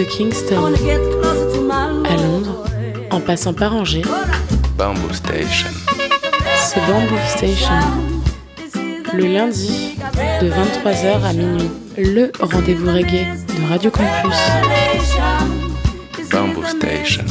De Kingston à Londres, en passant par Angers, Bamboo Station. c'est Bamboo Station. Le lundi, de 23h à minuit, le rendez-vous reggae de Radio Campus. Bamboo Station.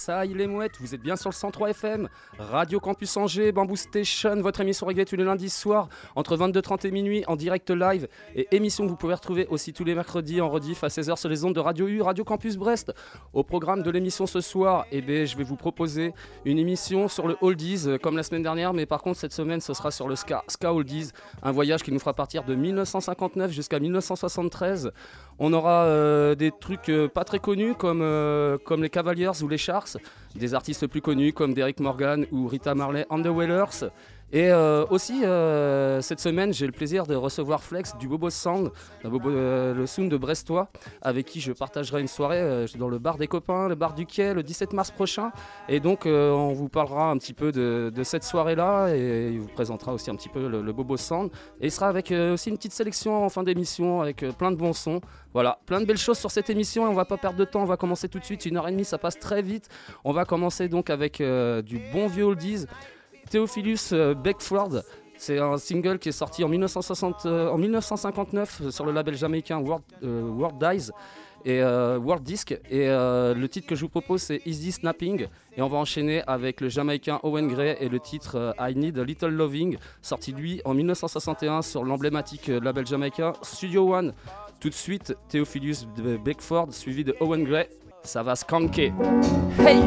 Yes, ça, il est mouette, vous êtes bien sur le 103 FM, Radio Campus Angers, Bamboo Station, votre émission réglée tous les lundis soirs entre 22h30 et minuit en direct live et émission que vous pouvez retrouver aussi tous les mercredis en rediff à 16h sur les ondes de Radio U, Radio Campus Brest. Au programme de l'émission ce soir, eh ben, je vais vous proposer une émission sur le Oldies euh, comme la semaine dernière, mais par contre cette semaine ce sera sur le Ska, Ska Oldies, un voyage qui nous fera partir de 1959 jusqu'à 1973. On aura euh, des trucs euh, pas très connus comme, euh, comme les Cavaliers ou les Sharks, des artistes plus connus comme Derek Morgan ou Rita Marley and the Wailers. Et euh, aussi, euh, cette semaine, j'ai le plaisir de recevoir Flex du Bobo Sound, euh, le Sound de Brestois, avec qui je partagerai une soirée dans le bar des copains, le bar du quai, le 17 mars prochain. Et donc, on vous parlera un petit peu de, cette soirée-là et il vous présentera aussi un petit peu le, Bobo Sound. Et il sera avec aussi une petite sélection en fin d'émission avec plein de bons sons. Voilà, plein de belles choses sur cette émission et on va pas perdre de temps, on va commencer tout de suite, une heure et demie, ça passe très vite. On va commencer donc avec du bon vieux oldies, Theophilus euh, Beckford. C'est un single qui est sorti en, 1960, euh, 1959 sur le label jamaïcain World, euh, Dies et World Disc. Et le titre que je vous propose c'est Easy Snapping. Et on va enchaîner avec le jamaïcain Owen Gray et le titre I Need a Little Loving, sorti lui en 1961 sur l'emblématique label jamaïcain Studio One. Tout de suite, Theophilus Beckford suivi de Owen Gray. Ça va skanker. Hey!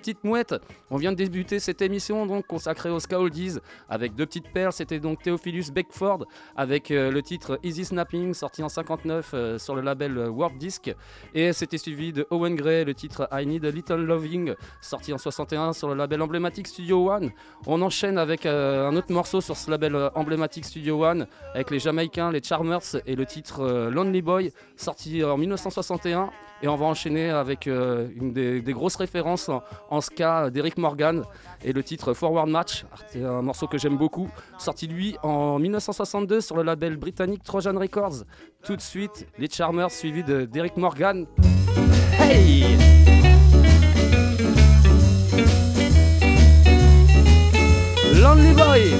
Petites mouettes. On vient de débuter cette émission donc consacrée aux ska oldies avec deux petites perles. C'était donc Theophilus Beckford avec euh, le titre Easy Snapping sorti en 59 euh, sur le label euh, Warp Disc et c'était suivi de Owen Gray le titre I Need a Little Loving sorti en 61 sur le label emblématique Studio One. On enchaîne avec un autre morceau sur ce label emblématique Studio One avec les Jamaïcains, les Charmers et le titre Lonely Boy sorti en 1961. Et on va enchaîner avec une des, grosses références en, en ska d'Eric Morgan et le titre Forward Match. C'est un morceau que j'aime beaucoup, sorti lui en 1962 sur le label britannique Trojan Records. Tout de suite, les Charmers suivis de- d'Eric Morgan. Hey! Lonely boy,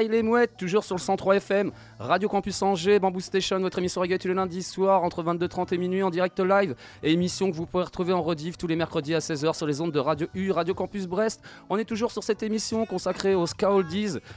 Yes, ça, il est mouette, toujours sur le 103 FM, Radio Campus Angers, Bamboo Station, votre émission reggae tous les lundis soir entre 22h30 et minuit en direct live, et émission que vous pourrez retrouver en rediff tous les mercredis à 16h sur les ondes de Radio U, Radio Campus Brest. On est toujours sur cette émission consacrée aux Ska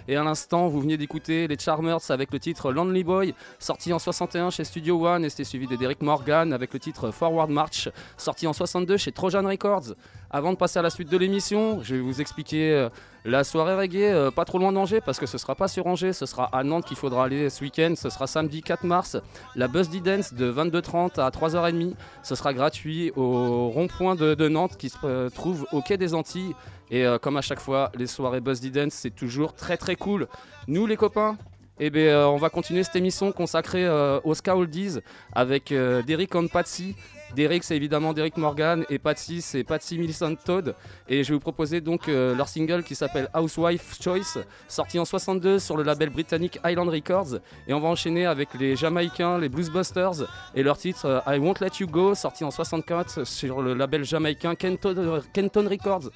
et à l'instant, vous venez d'écouter les Charmers avec le titre Lonely Boy, sorti en 61 chez Studio One, et c'était suivi de Derek Morgan avec le titre Forward March, sorti en 62 chez Trojan Records. Avant de passer à la suite de l'émission, je vais vous expliquer euh, la soirée reggae, euh, pas trop loin d'Angers, parce que ce sera pas sur Angers, ce sera à Nantes qu'il faudra aller ce week-end. Ce sera samedi 4 mars, la Buzz Dance de 22h30 à 3h30. Ce sera gratuit au rond-point de, Nantes qui se euh, trouve au quai des Antilles. Et euh, comme à chaque fois, les soirées Buzz Dance, c'est toujours très très cool. Nous les copains, eh bien, euh, on va continuer cette émission consacrée euh, aux Ska Oldies avec euh, Derek and Patsy. Derek, c'est évidemment Derek Morgan et Patsy, c'est Patsy Millicent Todd. Et je vais vous proposer donc euh, leur single qui s'appelle Housewife Choice, sorti en 62 sur le label britannique Island Records. Et on va enchaîner avec les Jamaïcains, les Bluesbusters, et leur titre euh, I Won't Let You Go, sorti en 64 sur le label jamaïcain Kenton, Kenton Records.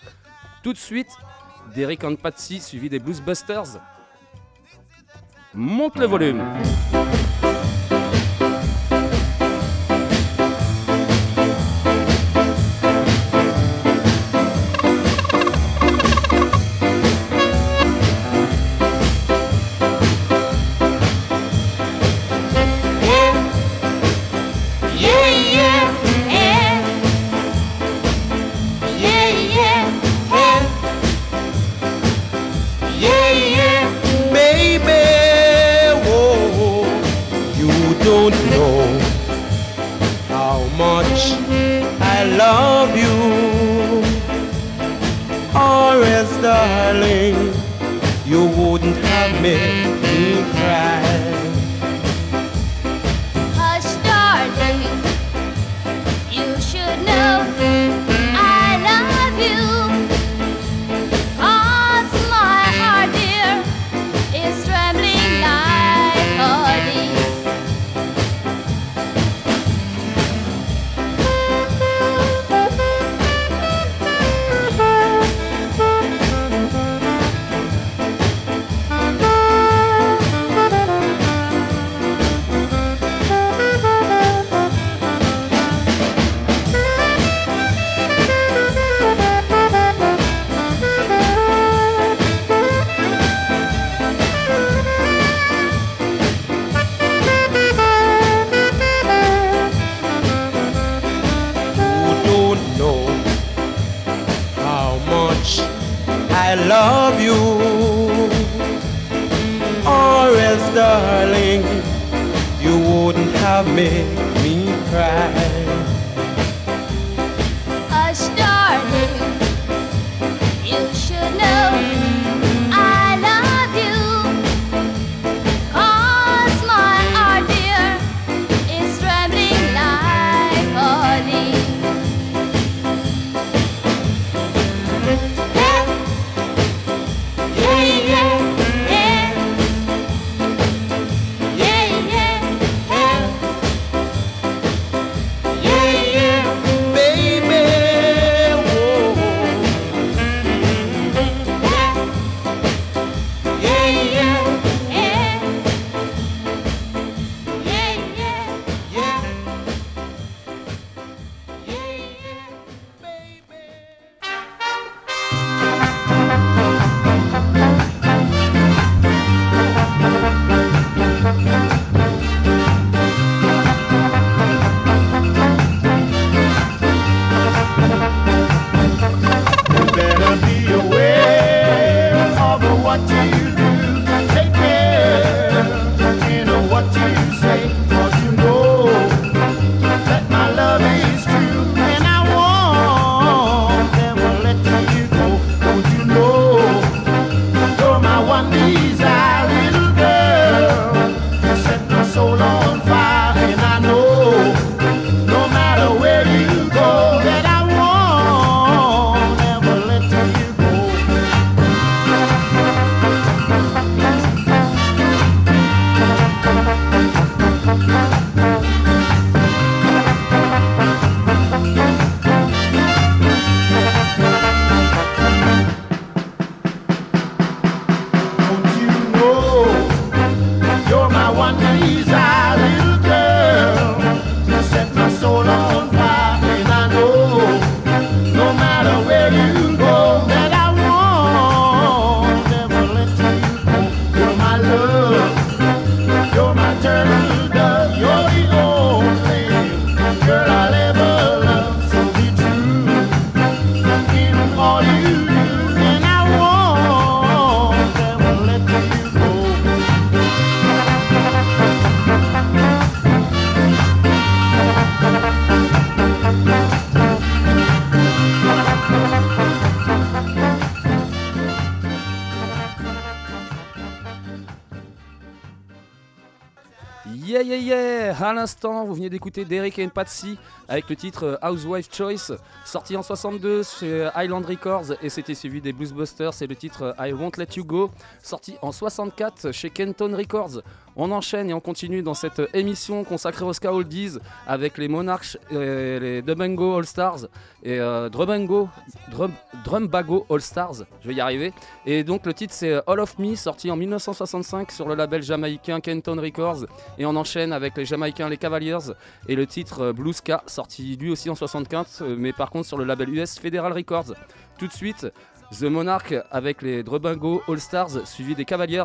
Tout de suite, Derek and Patsy suivi des Bluesbusters. Monte le volume. Love, vous venez d'écouter Derek et Patsy avec le titre euh, Housewife Choice, sorti en 62 chez Island Records et c'était suivi des Bluesbusters et le titre euh, I Won't Let You Go, sorti en 64 chez Kenton Records. On enchaîne et on continue dans cette émission consacrée aux Ska Oldies avec les Monarchs et les Dubango All Stars et euh, Drum, Drumbago All Stars, je vais y arriver. Et donc le titre c'est All of Me, sorti en 1965 sur le label jamaïcain Kenton Records. Et on enchaîne avec les Jamaïcains les Cavaliers et le titre euh, Blue Ska, sorti lui aussi en 75, euh, mais par contre sur le label US Federal Records. Tout de suite, The Monarch avec les Drumbango All Stars, suivi des Cavaliers.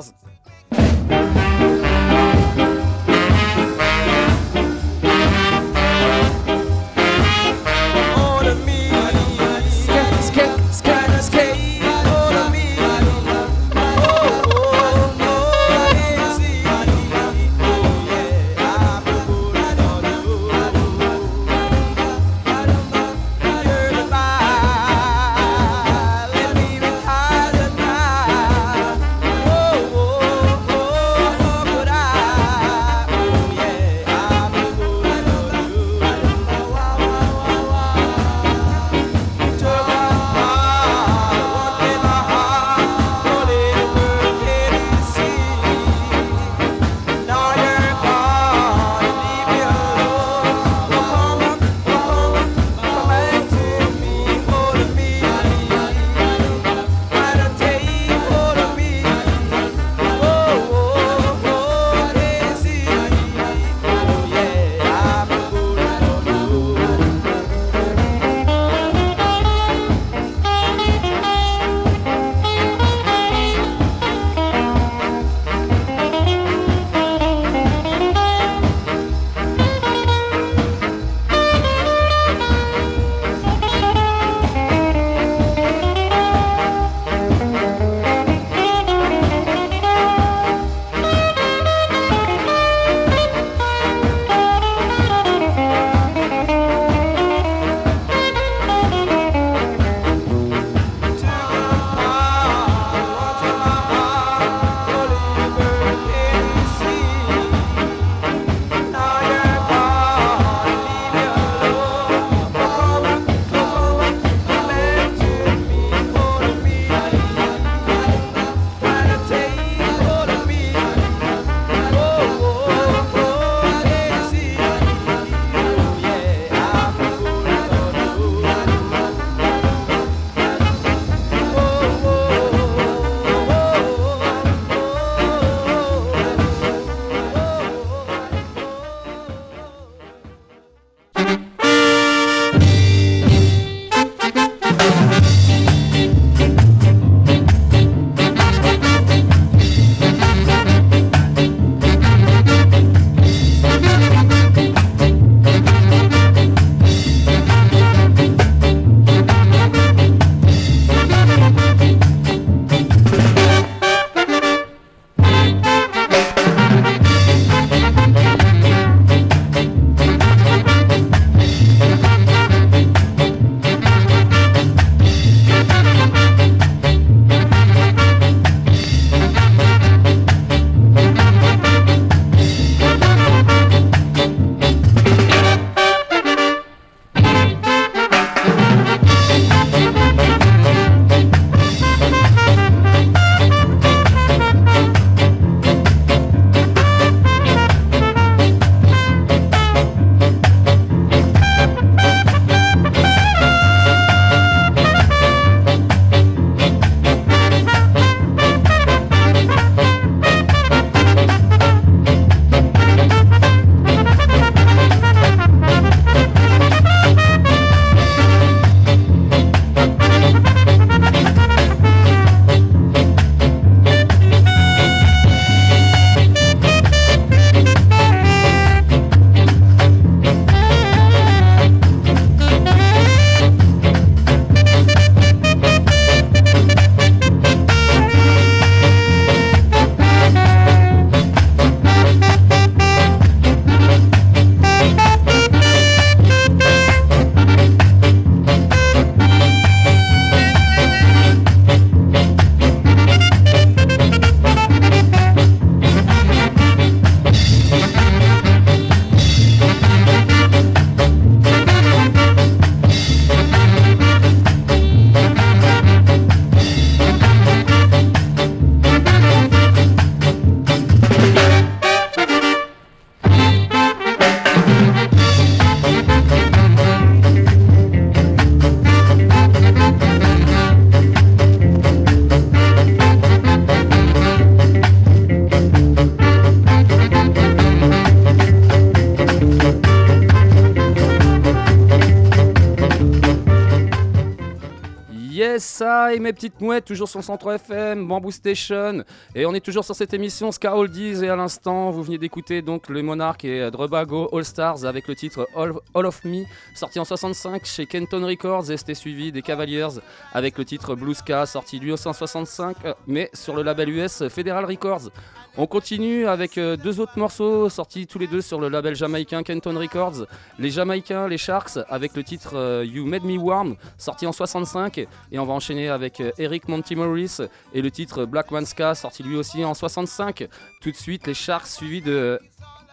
Ça et mes petites mouettes, toujours sur le 103 FM, Bamboo Station. Et on est toujours sur cette émission Ska Oldies. Et à l'instant, vous venez d'écouter donc le Monarch et Drubago All Stars avec le titre All, All of Me, sorti en 65 chez Kenton Records. Et c'était suivi des Cavaliers avec le titre Blue Ska, sorti lui en 65, euh, mais sur le label US Federal Records. On continue avec euh, deux autres morceaux sortis tous les deux sur le label jamaïcain Kenton Records. Les Jamaïcains, les Sharks, avec le titre euh, You Made Me Warm, sorti en 65. Et on va enchaîner avec euh, Eric Monty Morris et le titre Black Manska, sorti lui aussi en 65. Tout de suite, les Sharks suivis de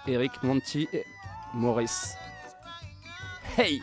Eric Monty Morris. Hey!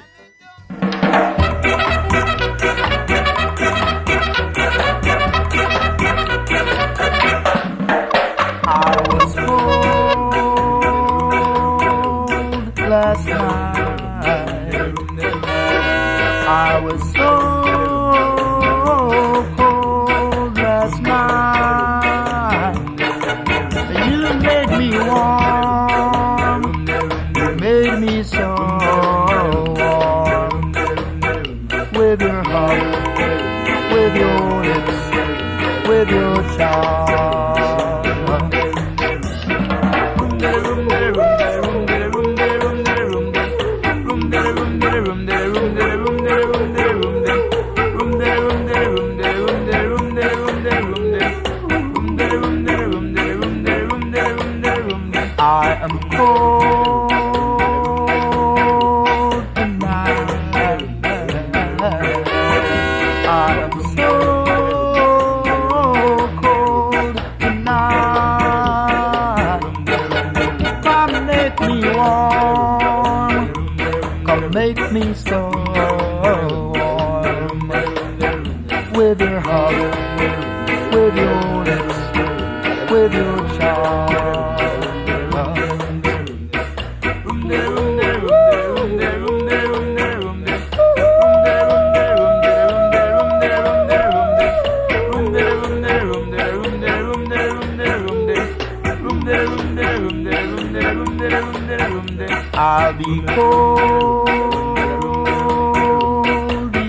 I'll be cold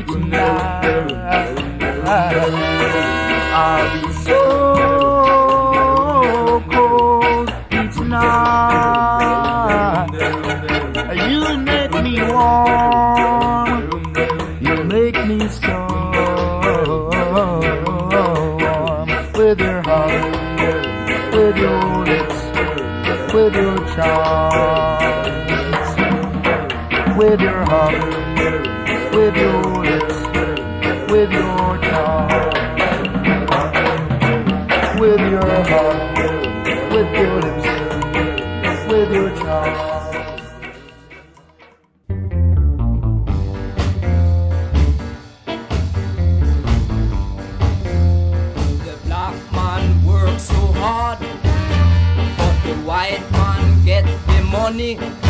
tonight. I'll be so cold tonight. You make me warm. You make me warm with your hug, with your lips, with your charms, hug, with your lips, with your charms, with your hug, with your lips, with your charms. The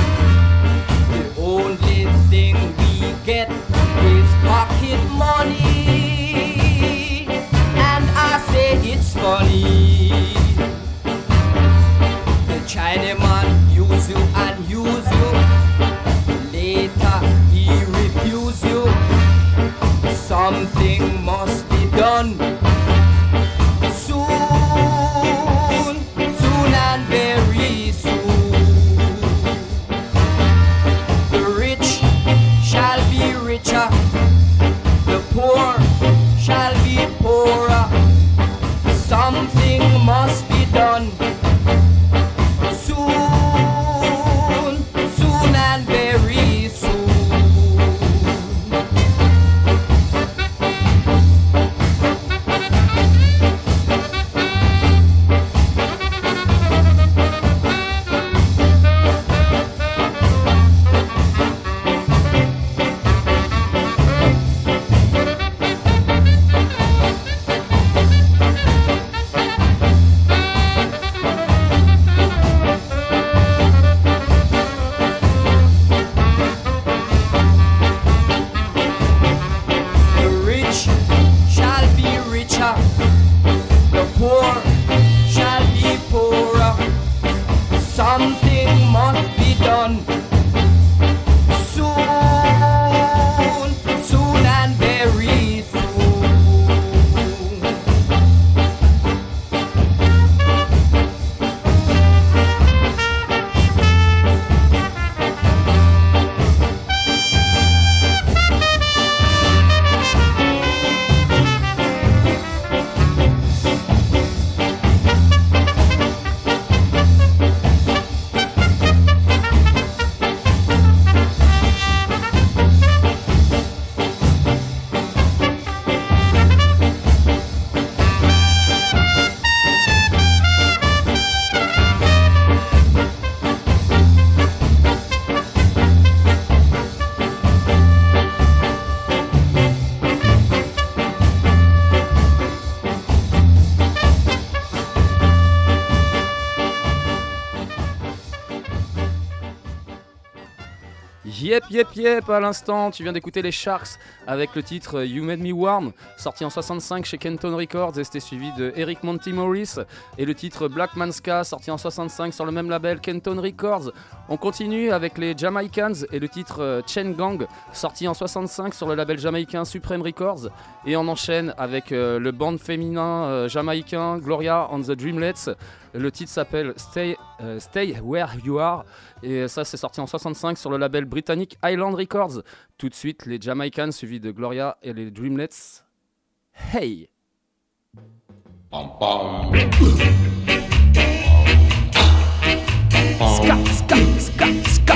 we get. Yep, yep, yep, à l'instant, tu viens d'écouter les Sharks avec le titre You Made Me Warm, sorti en 65 chez Kenton Records, et c'était suivi de Eric Monty Morris, et le titre Black Manska, sorti en 65 sur le même label Kenton Records. On continue avec les Jamaicans et le titre euh, Chain Gang, sorti en 65 sur le label jamaïcain Supreme Records, et on enchaîne avec euh, le band féminin euh, jamaïcain Gloria and the Dreamlets. Le titre s'appelle Stay, euh, Stay Where You Are. Et ça, c'est sorti en 65 sur le label britannique Island Records. Tout de suite, les Jamaicans suivis de Gloria et les Dreamlets. Hey! Ska, ska, ska.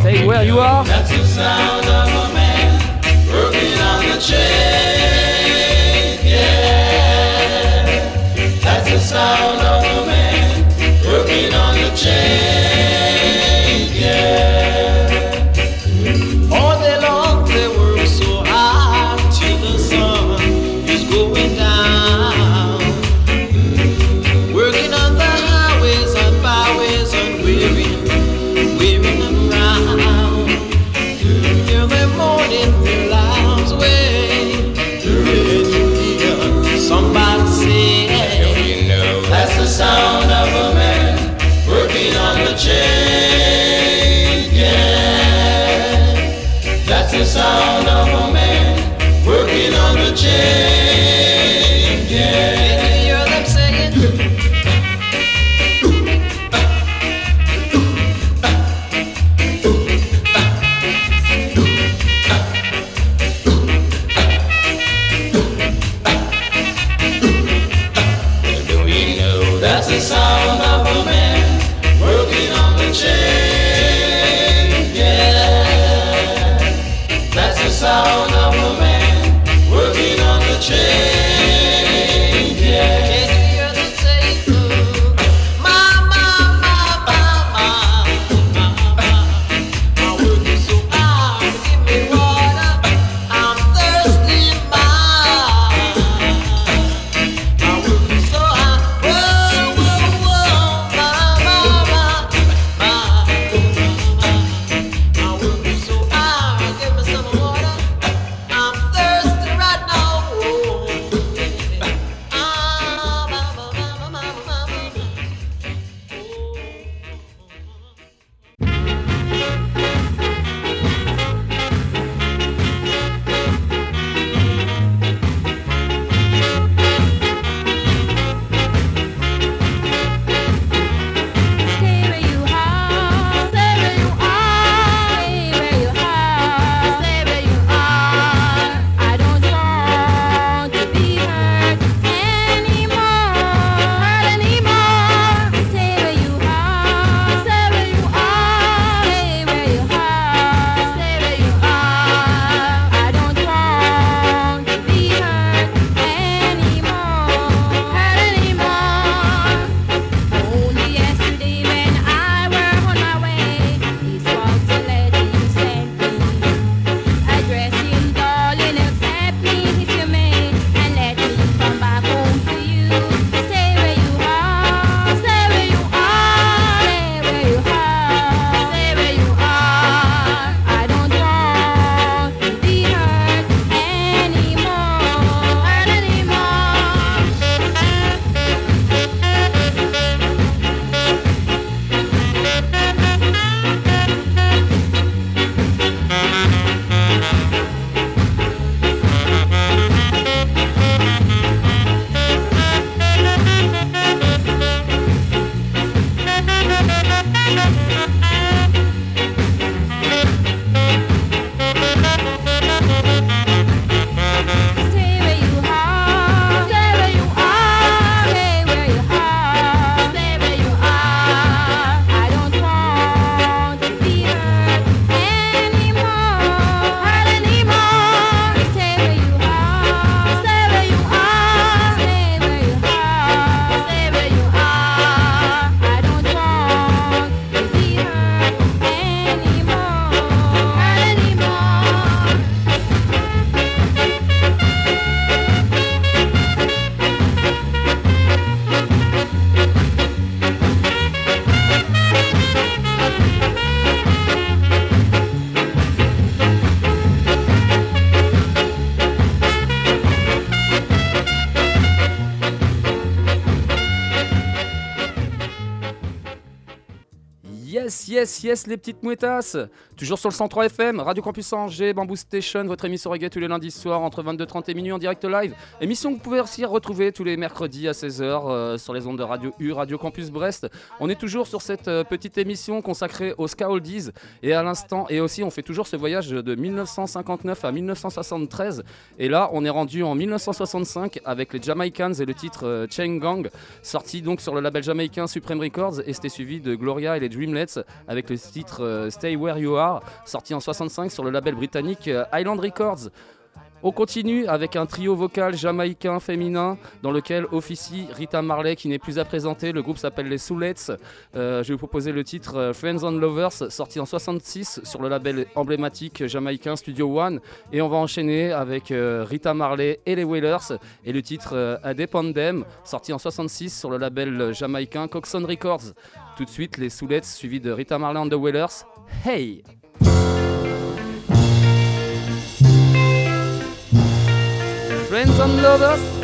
Stay where you are. That's the sound Yes, yes, les petites mouettasses Toujours sur le 103 FM, Radio Campus Angers, Bamboo Station, votre émission reggae tous les lundis soirs entre 22h30 et minuit en direct live. Émission que vous pouvez aussi retrouver tous les mercredis à 16h euh, sur les ondes de Radio U, Radio Campus Brest. On est toujours sur cette euh, petite émission consacrée aux ska oldies et à l'instant, et aussi on fait toujours ce voyage de 1959 à 1973. Et là, on est rendu en 1965 avec les Jamaicans et le titre euh, Chain Gang, sorti donc sur le label jamaïcain Supreme Records et c'était suivi de Gloria et les Dreamlets avec le titre euh, Stay Where You Are, sorti en 65 sur le label britannique euh, Island Records. On continue avec un trio vocal jamaïcain féminin dans lequel officie Rita Marley qui n'est plus à présenter. Le groupe s'appelle les Soulets. Euh, je vais vous proposer le titre euh, Friends and Lovers sorti en 66 sur le label emblématique jamaïcain Studio One. Et on va enchaîner avec Rita Marley et les Wailers et le titre euh, sorti en 66 sur le label jamaïcain Coxon Records. Tout de suite les Soulets suivis de Rita Marley and the Wailers. Hey! Friends and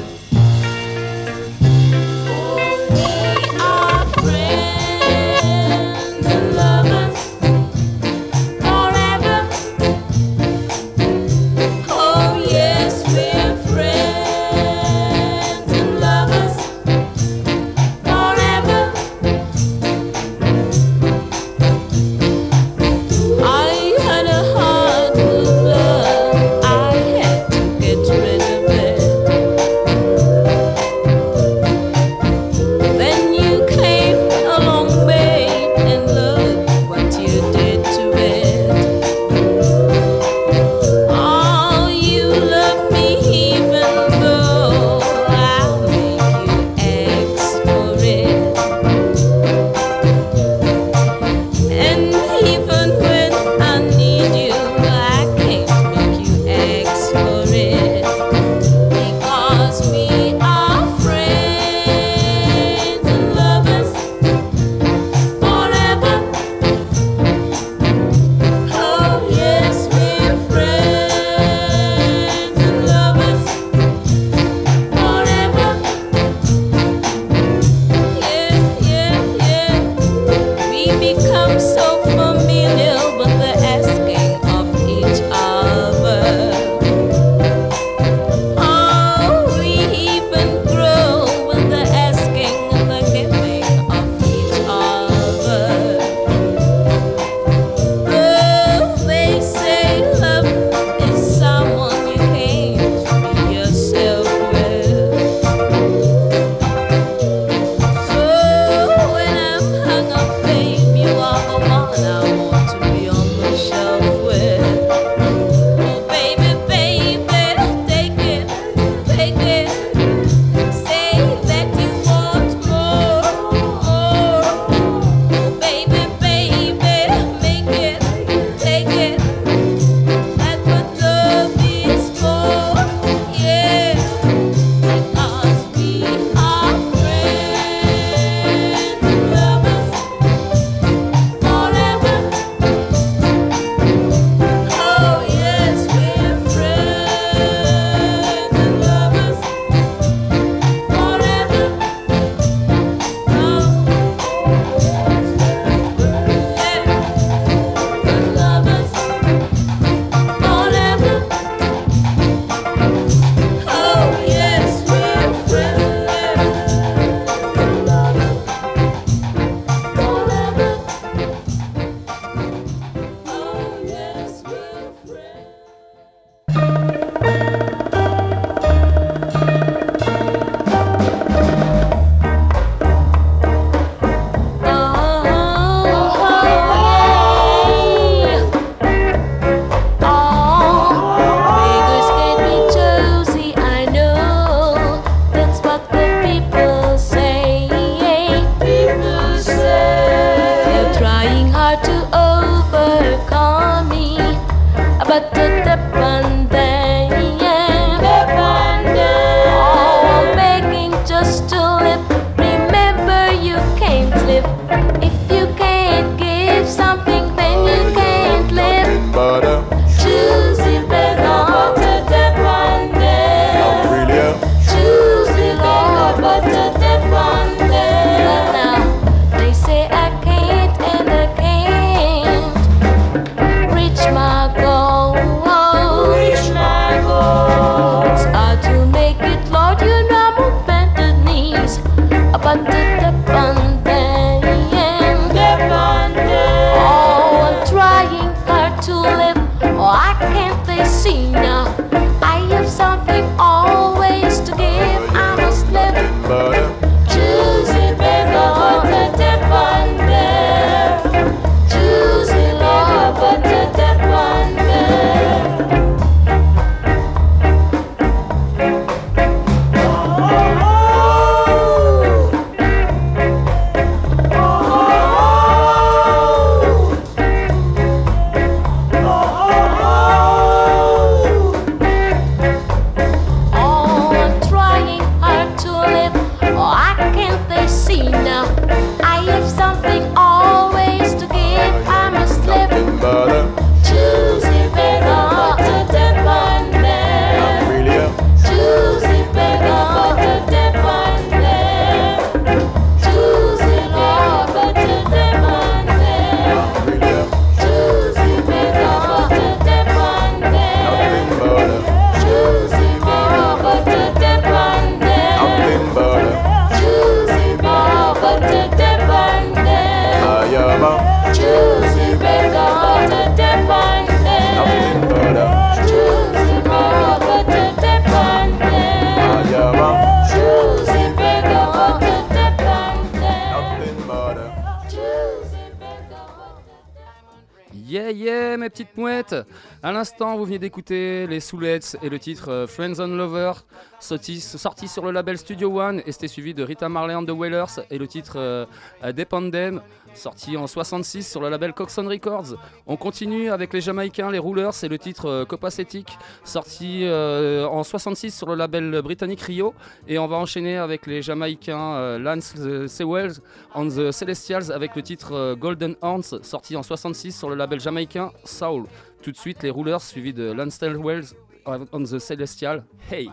Et le titre euh, Friends and Lovers, sorti, sur le label Studio One, et c'était suivi de Rita Marley and the Wailers et le titre euh, Dependem, sorti en 66 sur le label Coxon Records. On continue avec les Jamaïcains, les Rulers et le titre euh, Copacetic, sorti en 66 sur le label britannique Rio, et on va enchaîner avec les Jamaïcains Lance Sewells and the Celestials avec le titre Golden Horns, sorti en 66 sur le label jamaïcain Soul. Tout de suite, les Rulers suivis de Lansdale Wells on the Celestial. Hey!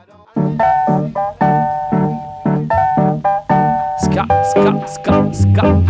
Ska, ska, ska, ska.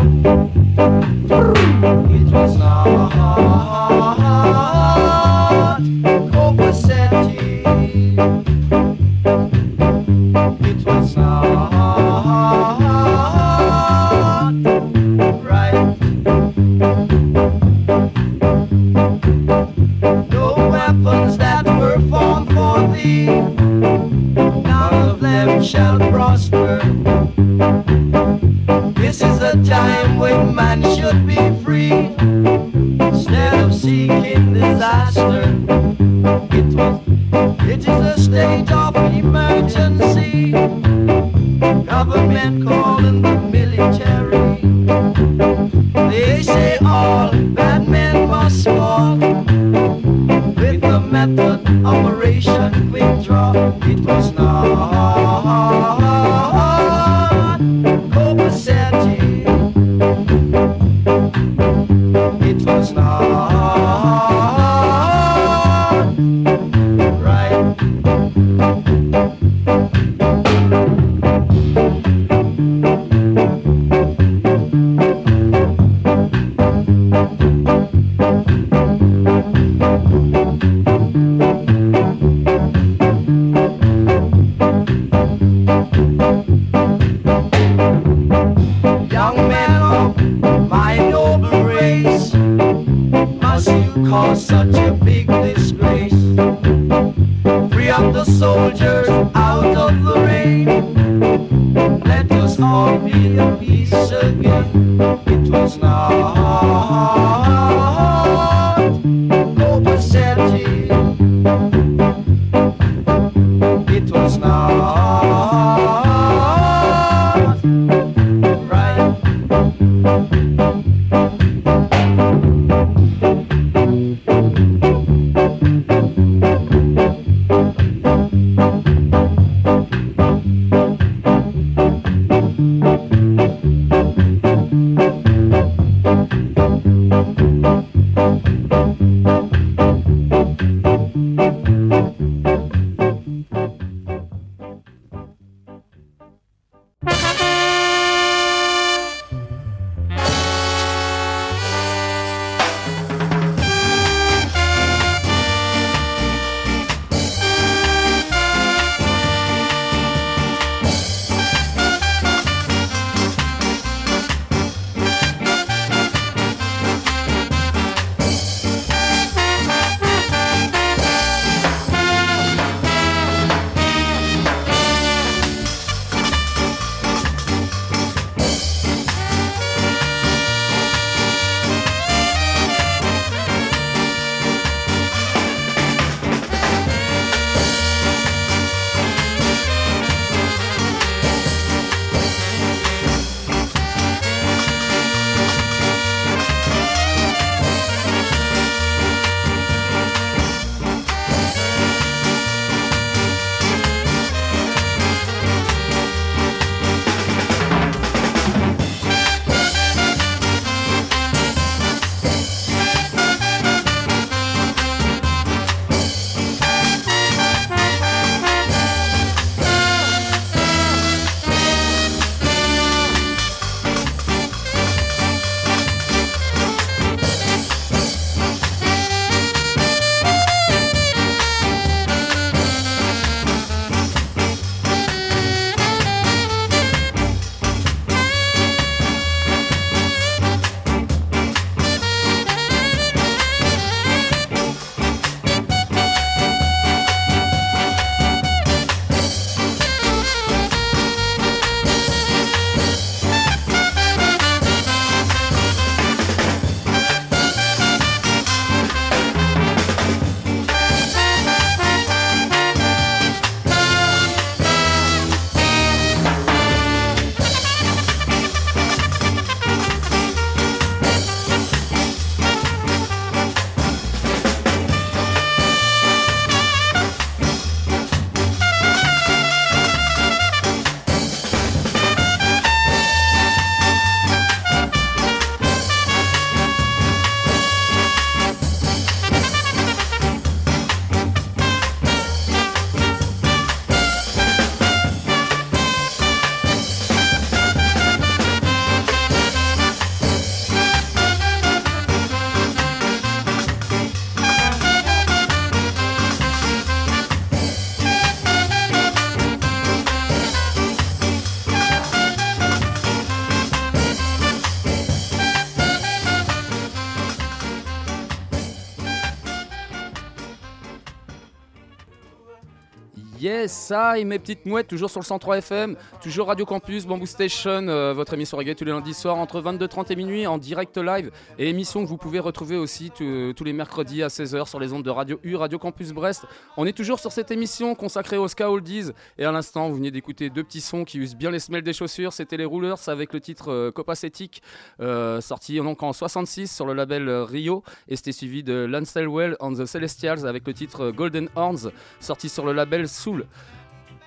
Yes, ça et mes petites mouettes, toujours sur le 103 FM, toujours Radio Campus, Bamboo Station, euh, votre émission reggae tous les lundis soirs entre 22h30 et minuit en direct live et émission que vous pouvez retrouver aussi t- tous les mercredis à 16h sur les ondes de Radio U, Radio Campus Brest. On est toujours sur cette émission consacrée aux ska oldies et à l'instant vous venez d'écouter deux petits sons qui usent bien les semelles des chaussures, c'était les Rulers avec le titre euh, Copacetic euh, sorti donc en 66 sur le label euh, Rio et c'était suivi de Lance Well on the Celestials avec le titre euh, Golden Horns sorti sur le label Soul.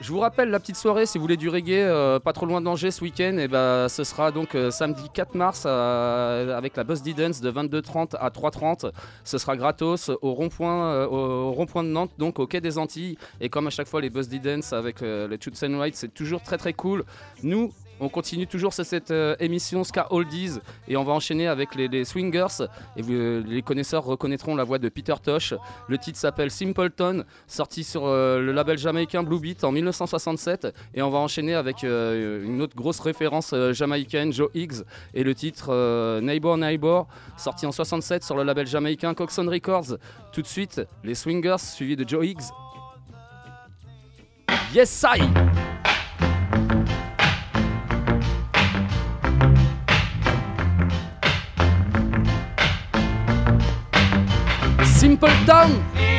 Je vous rappelle la petite soirée si vous voulez du reggae euh, pas trop loin d'Angers ce week-end et ben ce sera donc euh, samedi 4 mars euh, avec la Buzz Dance de 22h30 à 3h30 ce sera gratos au rond-point au rond-point de Nantes donc au quai des Antilles. Et comme à chaque fois les Buzz Dance avec les Toots and White c'est toujours très très cool. Nous on continue toujours sur cette euh, émission Ska Oldies et on va enchaîner avec les, Swingers et euh, les connaisseurs reconnaîtront la voix de Peter Tosh. Le titre s'appelle Simpleton, sorti sur euh, le label jamaïcain Blue Beat en 1967 et on va enchaîner avec une autre grosse référence jamaïcaine, Joe Higgs et le titre Neighbor Neighbor, sorti en 67 sur le label jamaïcain Coxon Records. Tout de suite, les Swingers suivis de Joe Higgs. Yes, I! simple tongue.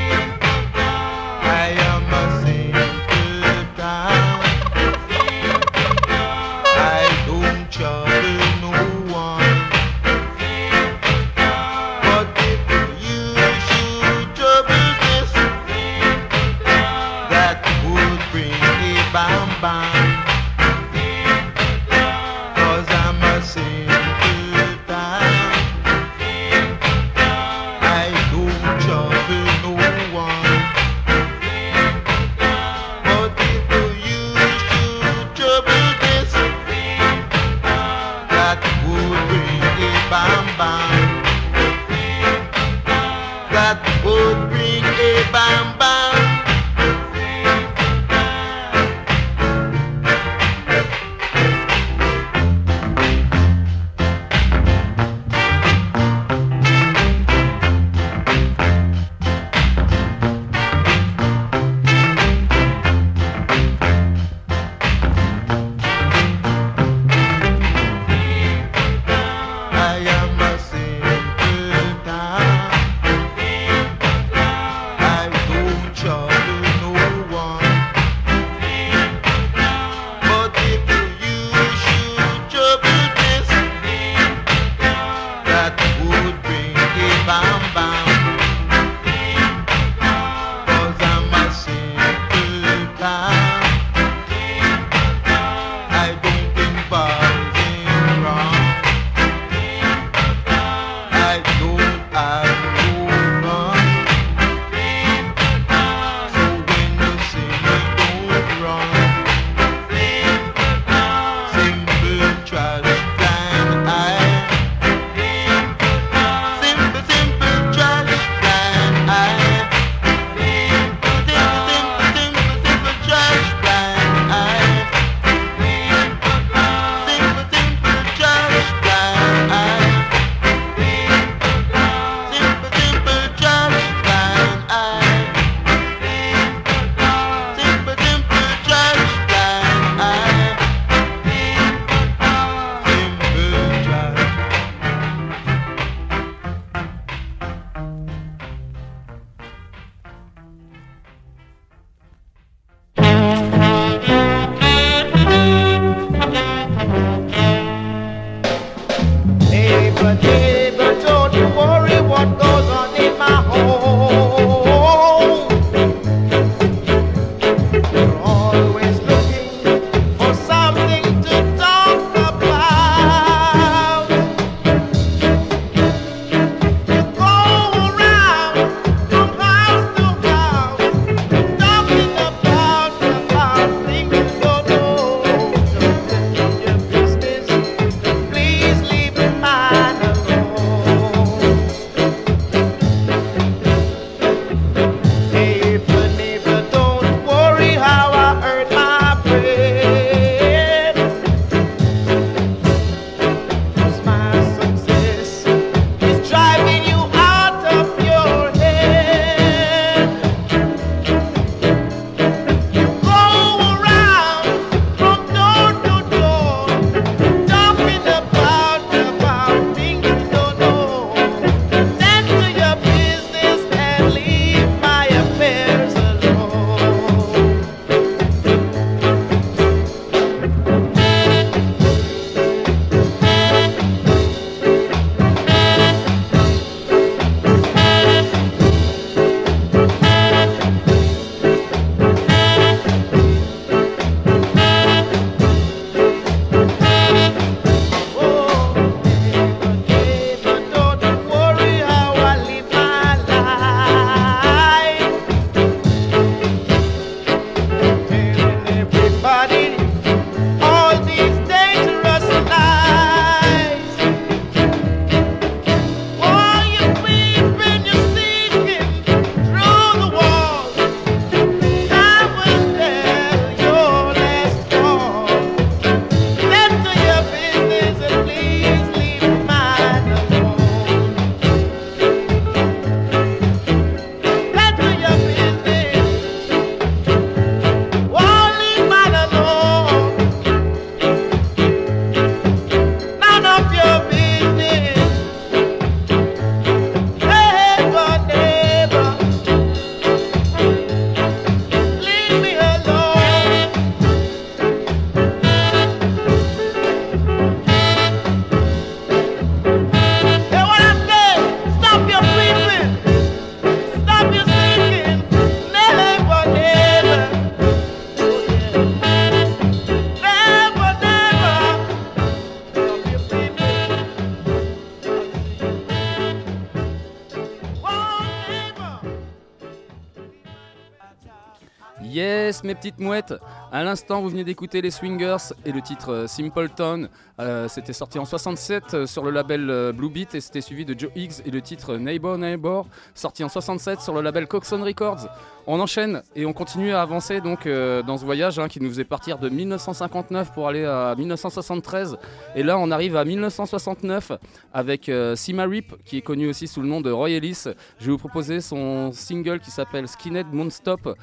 Mes petites mouettes. À l'instant, vous venez d'écouter les Swingers et le titre euh, Simpleton. Euh, c'était sorti en 67 euh, sur le label Blue Beat et c'était suivi de Joe Higgs et le titre Neighbor Neighbor, sorti en 67 sur le label Coxon Records. On enchaîne et on continue à avancer donc dans ce voyage hein, qui nous faisait partir de 1959 pour aller à 1973. Et là, on arrive à 1969 avec euh, Sima Rip, qui est connu aussi sous le nom de Roy Ellis. Je vais vous proposer son single qui s'appelle Skinhead Moonstop,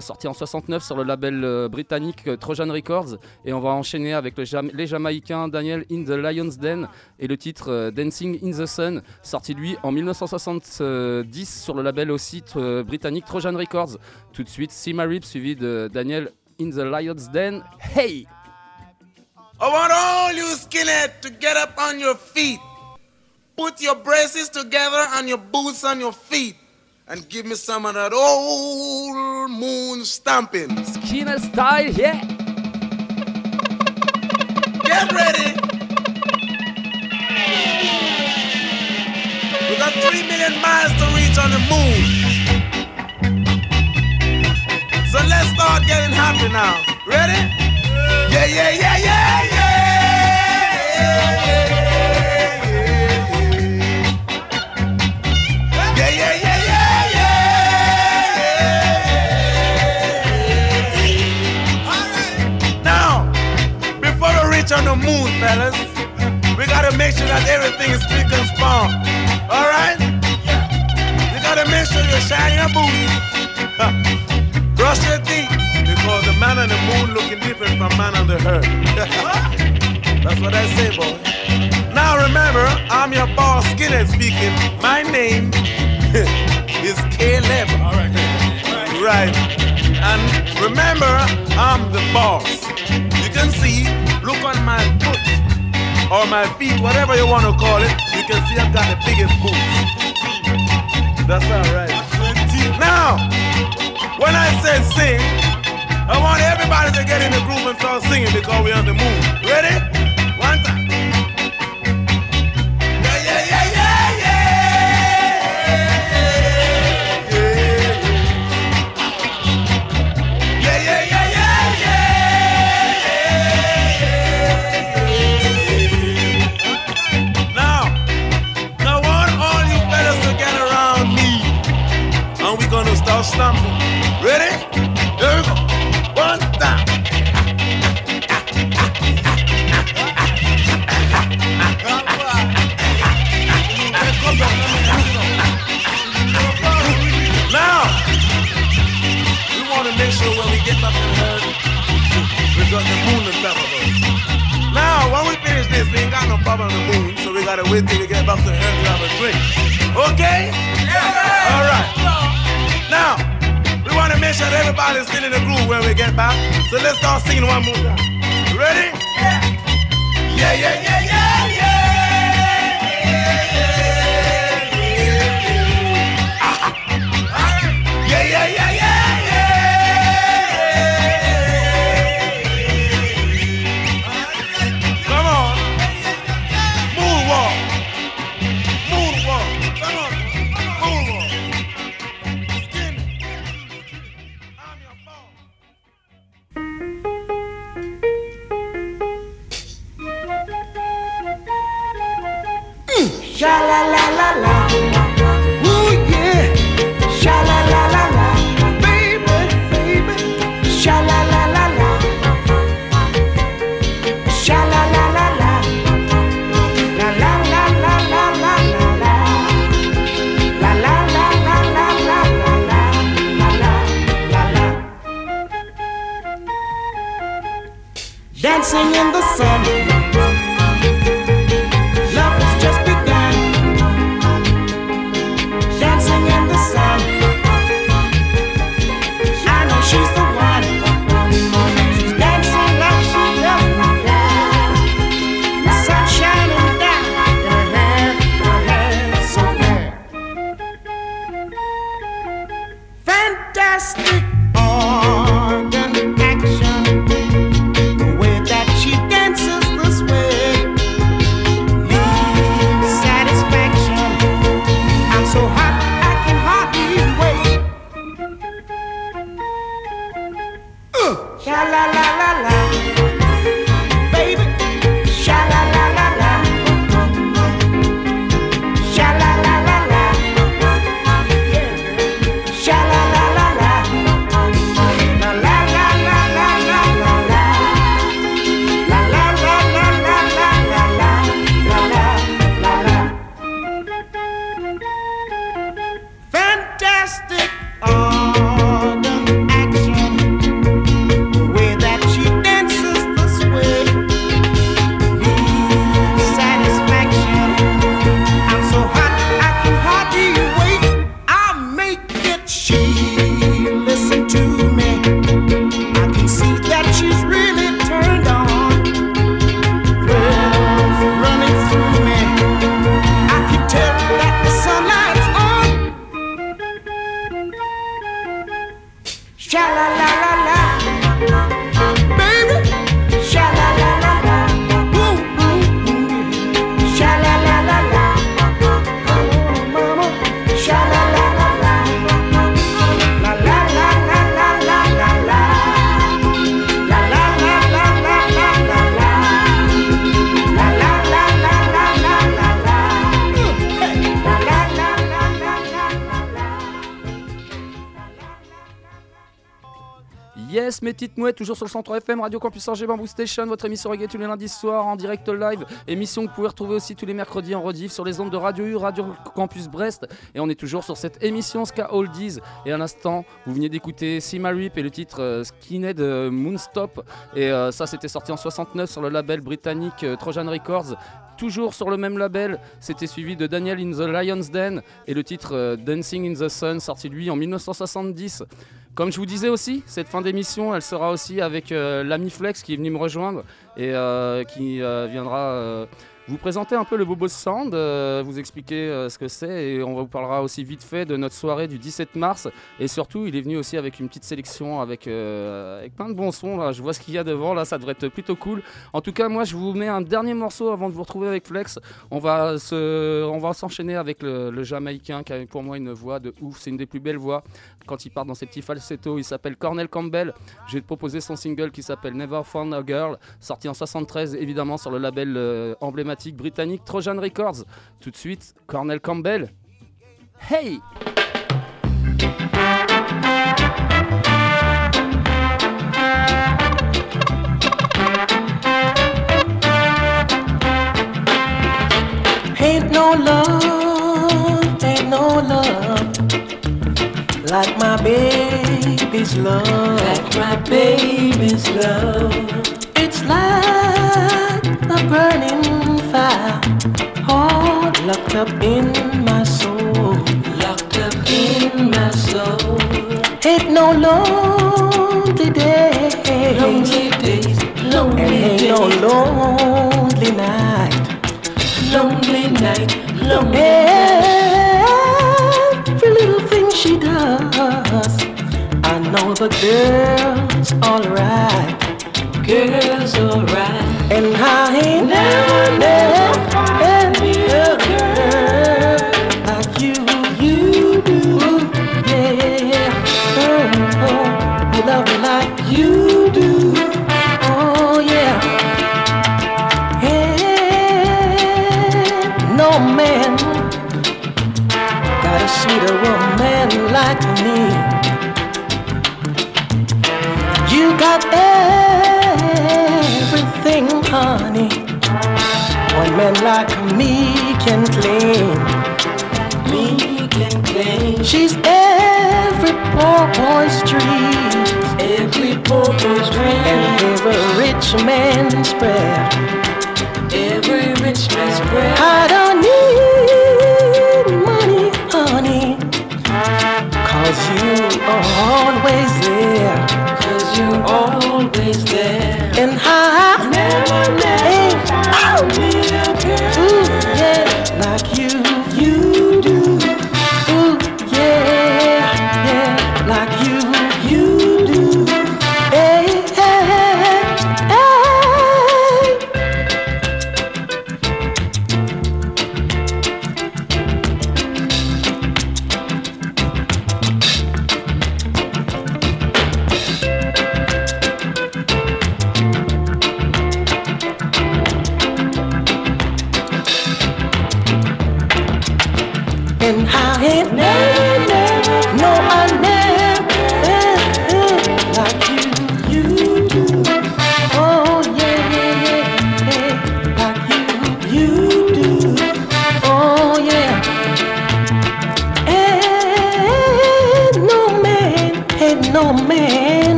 sorti en 69 sur le label euh, britannique euh, Trojan Records. Et on va enchaîner avec les Jamaïcains Daniel in the Lion's Den et le titre euh, Dancing in the Sun, sorti lui en 1970 sur le label aussi euh, britannique Trojan Records. Tout de suite, Sima Rip suivi de Daniel in the Lion's Den. Hey! I want all you to get up on your feet. Put your braces together and your boots on your feet. And give me some of that old moon stomping. Skinner style, yeah! Get ready. We got three million miles to reach on the moon. So let's start getting happy now. Ready? Yeah, yeah, yeah, yeah, yeah. The moon, fellas, we gotta make sure that everything is spick and span. All right? You gotta make sure you're shining your boots. Brush your teeth, because the man on the moon looking different from man on the earth. That's what I say, boy. Now remember, I'm your boss, Skinhead speaking. My name is Caleb. Alright. Right. And remember, I'm the boss. You can see, look on my foot or my feet, whatever you want to call it. You can see I've got the biggest boots. That's all right. Now, when I said sing, I want everybody to get in the groove and start singing because we're on the moon. Ready? One time. Gonna start stomping. Ready? Here we go. One time. Now, we want to make sure when we get back to the earth, we got the moon on top of us. Now, when we finish this, we ain't got no problem on the moon, so we gotta wait till we get back to the earth to have a drink. Okay? Yeah. All right. Now, to make sure everybody's still in the groove when we get back. So let's start singing one more time. Ready? Yeah, yeah, yeah, yeah. Mes petites toujours sur le 103 FM, Radio Campus Angers, Bamboo Station, votre émission reggae tous les lundis soirs en direct live. Émission que vous pouvez retrouver aussi tous les mercredis en rediff sur les ondes de Radio U, Radio Campus Brest. Et on est toujours sur cette émission Ska Oldies. Et à l'instant, vous venez d'écouter Sima Rip et le titre euh, Skinhead euh, Moonstop. Et euh, ça, c'était sorti en 69 sur le label britannique Trojan Records. Toujours sur le même label, c'était suivi de Daniel in the Lion's Den et le titre euh, Dancing in the Sun, sorti lui en 1970. Comme je vous disais aussi, cette fin d'émission, elle sera aussi avec euh, l'ami Flex qui est venu me rejoindre et euh, qui viendra vous présenter un peu le Bobo Sound, euh, vous expliquer euh, ce que c'est et on vous parlera aussi vite fait de notre soirée du 17 mars et surtout il est venu aussi avec une petite sélection avec, euh, avec plein de bons sons. Là. Je vois ce qu'il y a devant, là ça devrait être plutôt cool. En tout cas, moi je vous mets un dernier morceau avant de vous retrouver avec Flex. On va s'enchaîner avec le, Jamaïcain qui a pour moi une voix de ouf, c'est une des plus belles voix quand il part dans ses petits falsettos. Il s'appelle Cornel Campbell. Je vais te proposer son single qui s'appelle Never Found a Girl, sorti en 73 évidemment sur le label euh, emblématique britannique Trojan Records. Tout de suite, Cornel Campbell. Hey! Ain't no love, ain't no love like my baby's love. Like my baby's love. It's like a burning fire, all locked up in my soul. Locked up in my soul. Ain't no lonely. Lonely days. Lonely and ain't no lonely night lonely night, lonely Every little thing she does, I know the girl's alright. Girl's alright. And I ain't never, had a girl like you, you do. Yeah, oh, oh, you love me like you do. Oh, yeah. Ain't no man got a sweeter woman like She's every poor boy's dream. Every poor boy's dream. And every rich man's prayer every rich man's prayer. I don't need money, honey, cause you are always there. Cause you're always there.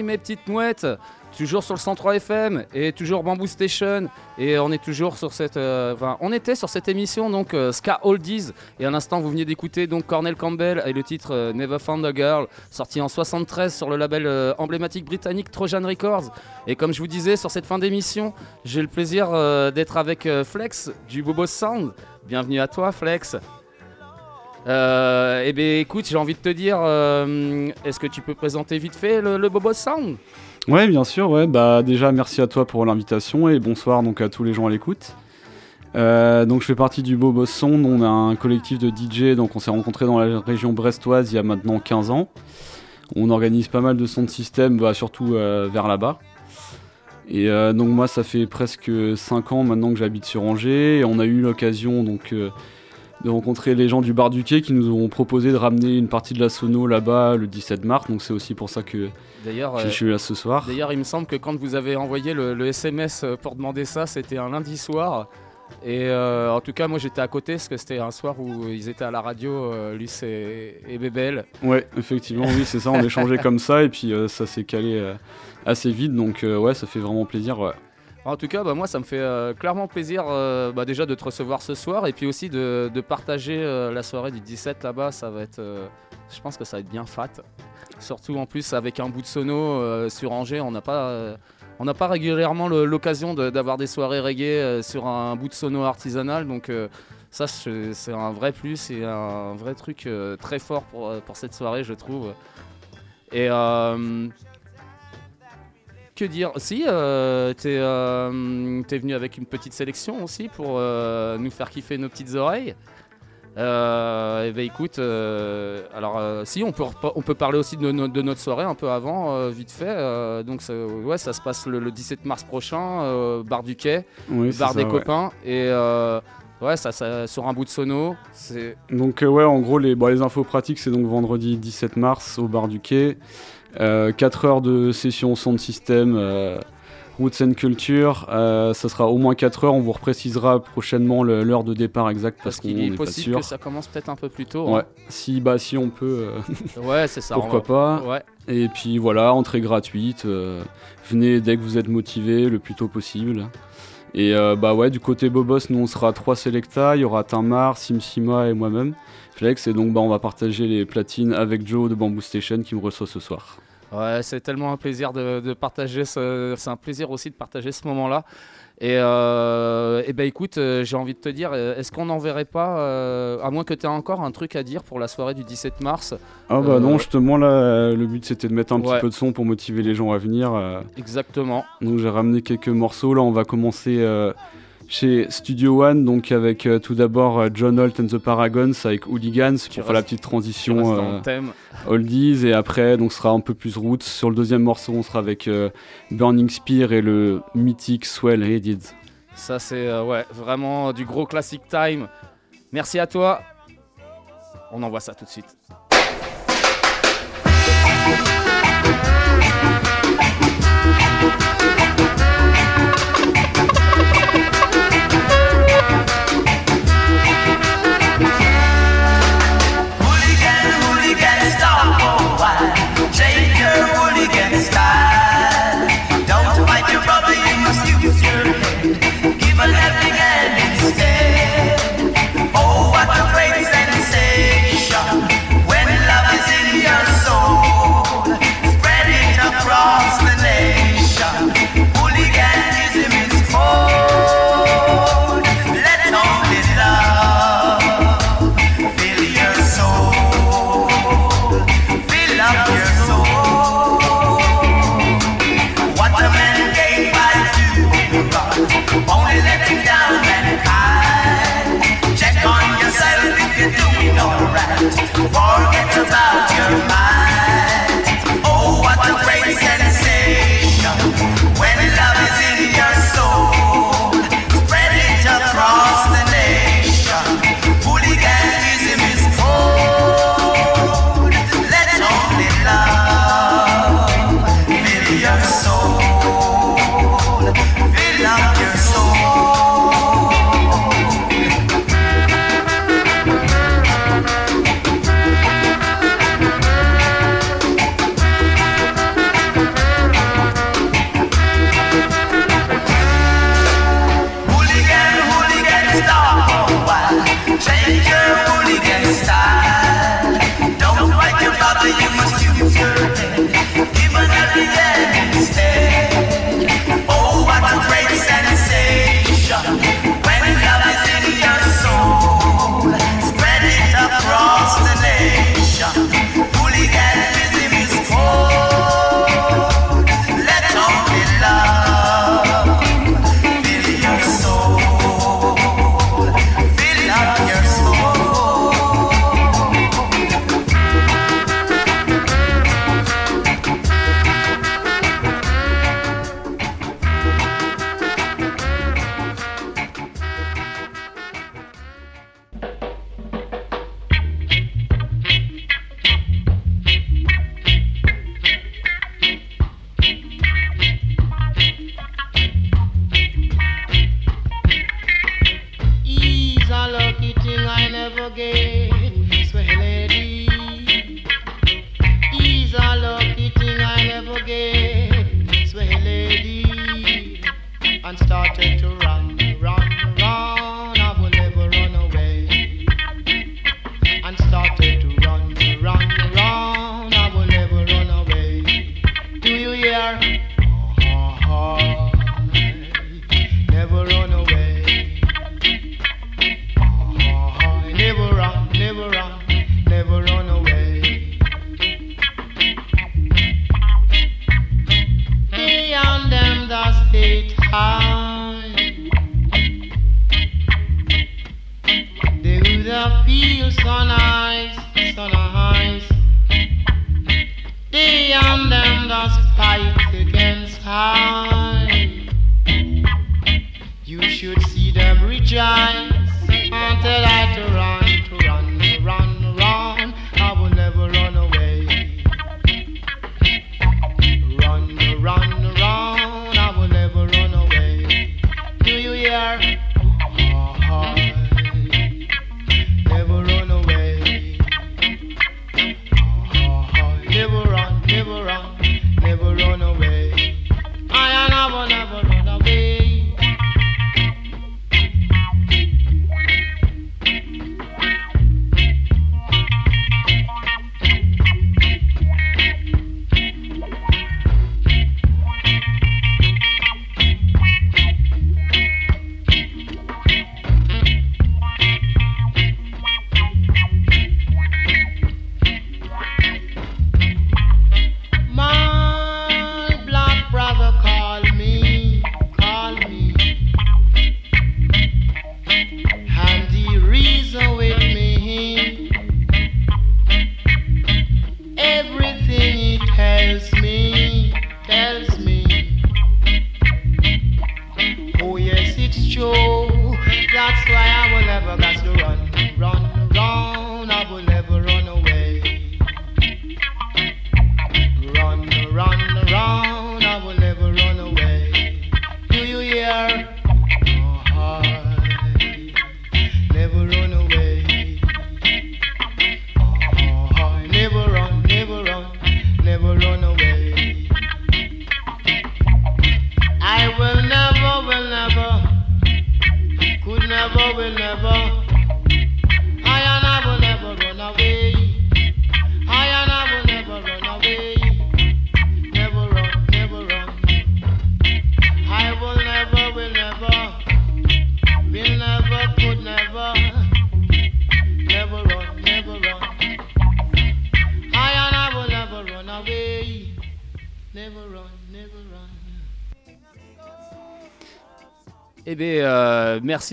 Mes petites mouettes, toujours sur le 103 FM et toujours Bamboo Station et on est toujours sur cette, euh, enfin, on était sur cette émission donc euh, Ska Oldies et à l'instant vous venez d'écouter donc Cornel Campbell et le titre euh, Never Found a Girl sorti en 73 sur le label emblématique britannique Trojan Records et comme je vous disais sur cette fin d'émission j'ai le plaisir d'être avec Flex du Bobo Sound. Bienvenue à toi Flex. Euh, eh bien écoute, j'ai envie de te dire, euh, est-ce que tu peux présenter vite fait le, le Bobo Sound? Ouais, bien sûr. Ouais, bah déjà merci à toi pour l'invitation et bonsoir donc à tous les gens à l'écoute. Euh, donc je fais partie du Bobo Sound. On a un collectif de DJ. Donc on s'est rencontrés dans la région brestoise il y a maintenant 15 ans. On organise pas mal de sons de système, bah, surtout euh, vers là-bas. Et donc moi ça fait presque 5 ans maintenant que j'habite sur Angers. Et on a eu l'occasion donc de rencontrer les gens du Bar du Quai qui nous ont proposé de ramener une partie de la sono là-bas le 17 mars. Donc c'est aussi pour ça que D'ailleurs, je euh, suis là ce soir. D'ailleurs, il me semble que quand vous avez envoyé le, le SMS euh, pour demander ça, c'était un lundi soir. Et euh, en tout cas, moi j'étais à côté parce que c'était un soir où ils étaient à la radio, euh, Luce et, et Bébel. Ouais, effectivement, oui, c'est ça. On échangeait comme ça et puis euh, ça s'est calé assez vite. Donc, ouais, ça fait vraiment plaisir. ouais. En tout cas, bah, moi ça me fait euh, clairement plaisir euh, bah, déjà de te recevoir ce soir et puis aussi de, partager euh, la soirée du 17 là-bas. Ça va être, je pense que ça va être bien fat. Surtout en plus avec un bout de sono sur Angers, on n'a pas, régulièrement l'occasion d'avoir des soirées reggae sur un bout de sono artisanal. Donc ça c'est un vrai plus et un vrai truc très fort pour, pour cette soirée, je trouve. Et que dire Si, euh, t'es euh, t'es venu avec une petite sélection aussi pour euh, nous faire kiffer nos petites oreilles. Euh, et ben écoute, euh, alors euh, si on peut, repa- on peut parler aussi de, no- de notre soirée un peu avant, vite fait. Donc ça, ouais, ça se passe le, le 17 mars prochain, bar du quai, Oui, bar ça, des ouais. copains, et ouais, ça, ça sur un bout de sono. Donc, ouais, en gros, les, bon, les infos pratiques, c'est donc vendredi 17 mars au bar du quai. 4 heures de session son de système, euh, Roots and Culture. Euh, ça sera au moins 4 heures. On vous reprécisera prochainement l'heure de départ exacte parce, parce qu'il est pas possible sûr. que ça commence peut-être un peu plus tôt. Ouais, hein. si, bah, si on peut. euh, Ouais, c'est ça. Pourquoi va- pas Ouais. Et puis voilà, entrée gratuite. euh, venez dès que vous êtes motivé, le plus tôt possible. Et euh, bah ouais, du côté Bobos, nous on sera trois Selecta. Il y aura Tamar, Simsima et moi-même, Et donc bah on va partager les platines avec Joe de Bamboo Station qui me reçoit ce soir. Ouais, c'est tellement un plaisir de, de partager ce, c'est un plaisir aussi de partager ce moment-là. Et, euh, et ben écoute, euh, j'ai envie de te dire, euh, est-ce qu'on n'enverrait pas, euh, à moins que tu aies encore un truc à dire pour la soirée du 17 mars Ah bah Euh, non, justement là, le but c'était de mettre un Ouais. petit peu de son pour motiver les gens à venir. Exactement. Donc j'ai ramené quelques morceaux. Là, on va commencer chez Studio One, donc avec euh, tout d'abord euh, John Holt and the Paragons avec Hooligans Tu pour faire la petite transition. euh, thème. oldies et après donc sera un peu plus roots. Sur le deuxième morceau on sera avec euh, Burning Spear et le mythique Swell Headed. Ça, c'est ouais, vraiment du gros classic time. Merci à toi. On envoie ça tout de suite.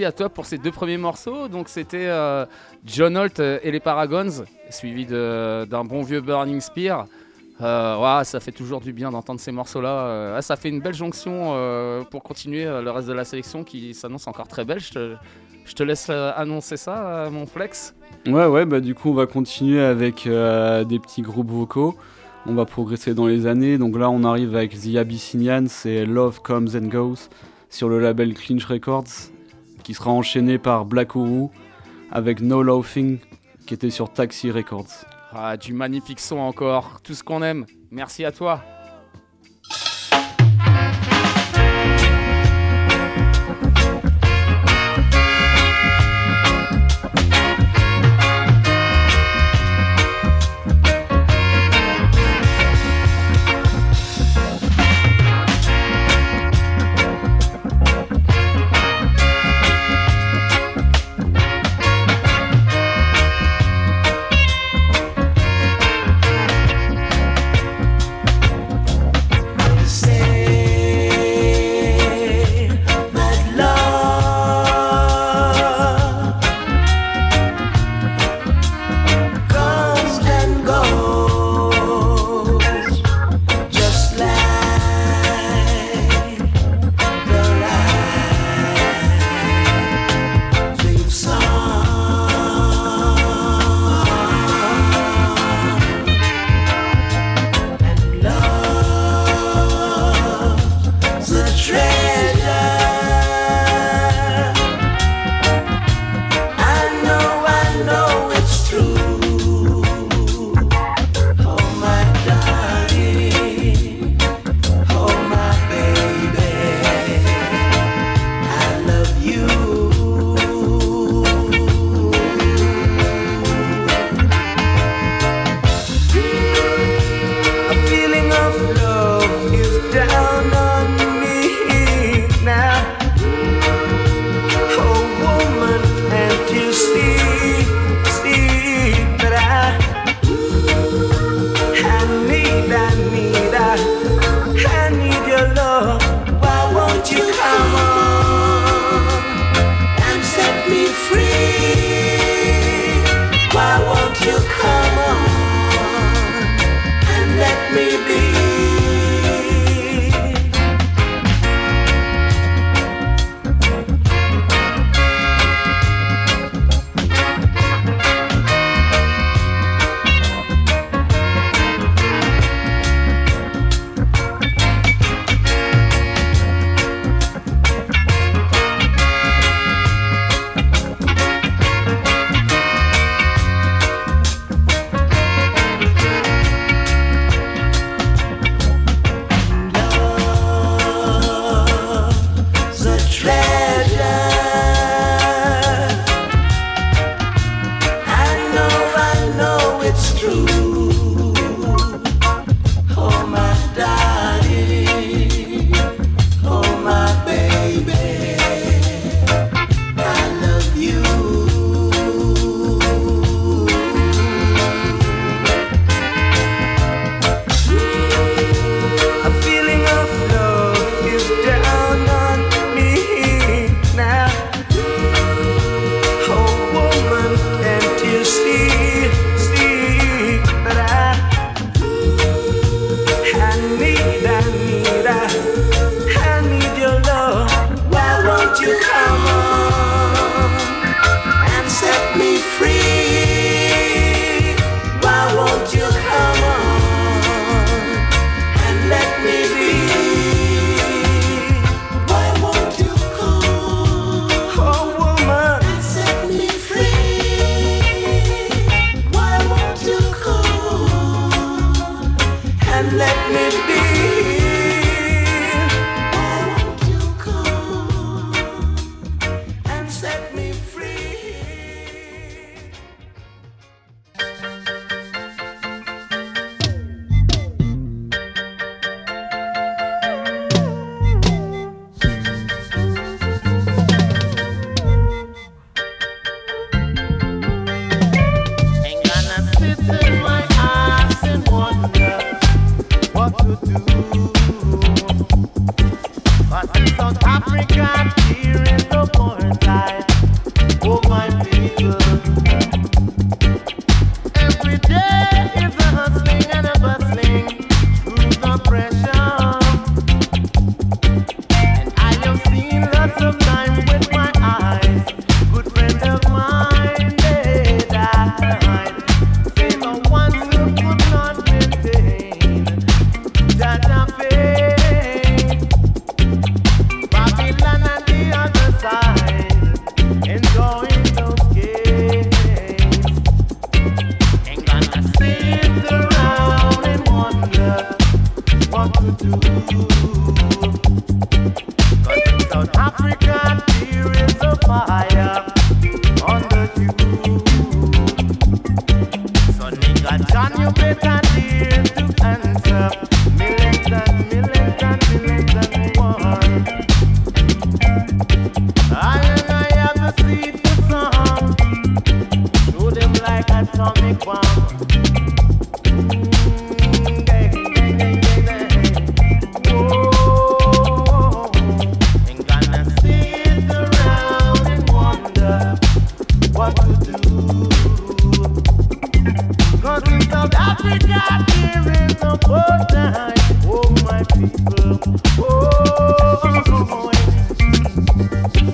À toi pour ces deux premiers morceaux. Donc, c'était euh, John Holt et les Paragons, suivi d'un bon vieux Burning Spear. Euh, ça fait toujours du bien d'entendre ces morceaux-là. Euh, ouais, ça fait une belle jonction euh, pour continuer euh, le reste de la sélection qui s'annonce encore très belle. Je te, laisse euh, annoncer ça, euh, mon flex. Ouais, ouais, bah du coup, on va continuer avec euh, des petits groupes vocaux. On va progresser dans les années. Donc là, on arrive avec The Abyssinian, c'est Love Comes and Goes sur le label Clinch Records, qui sera enchaîné par Black Oru avec No Laughing, qui était sur Taxi Records. Ah, du magnifique son encore, tout ce qu'on aime. Merci à toi.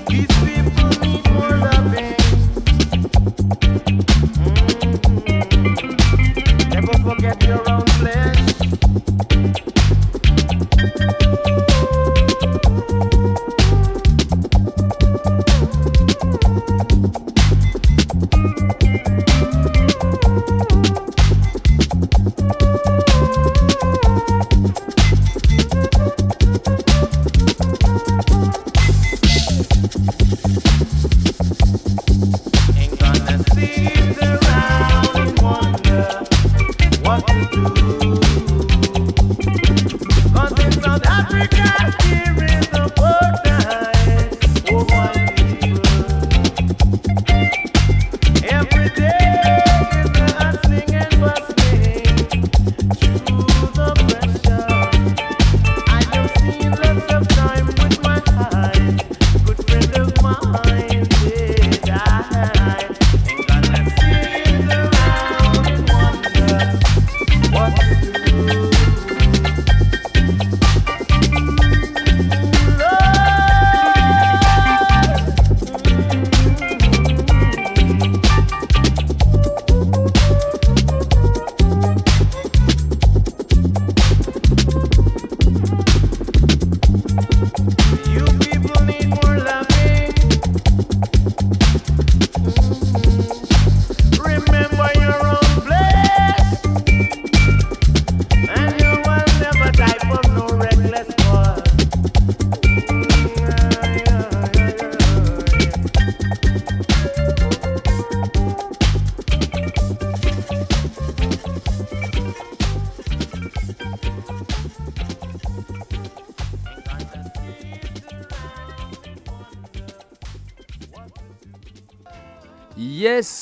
These people need more loving.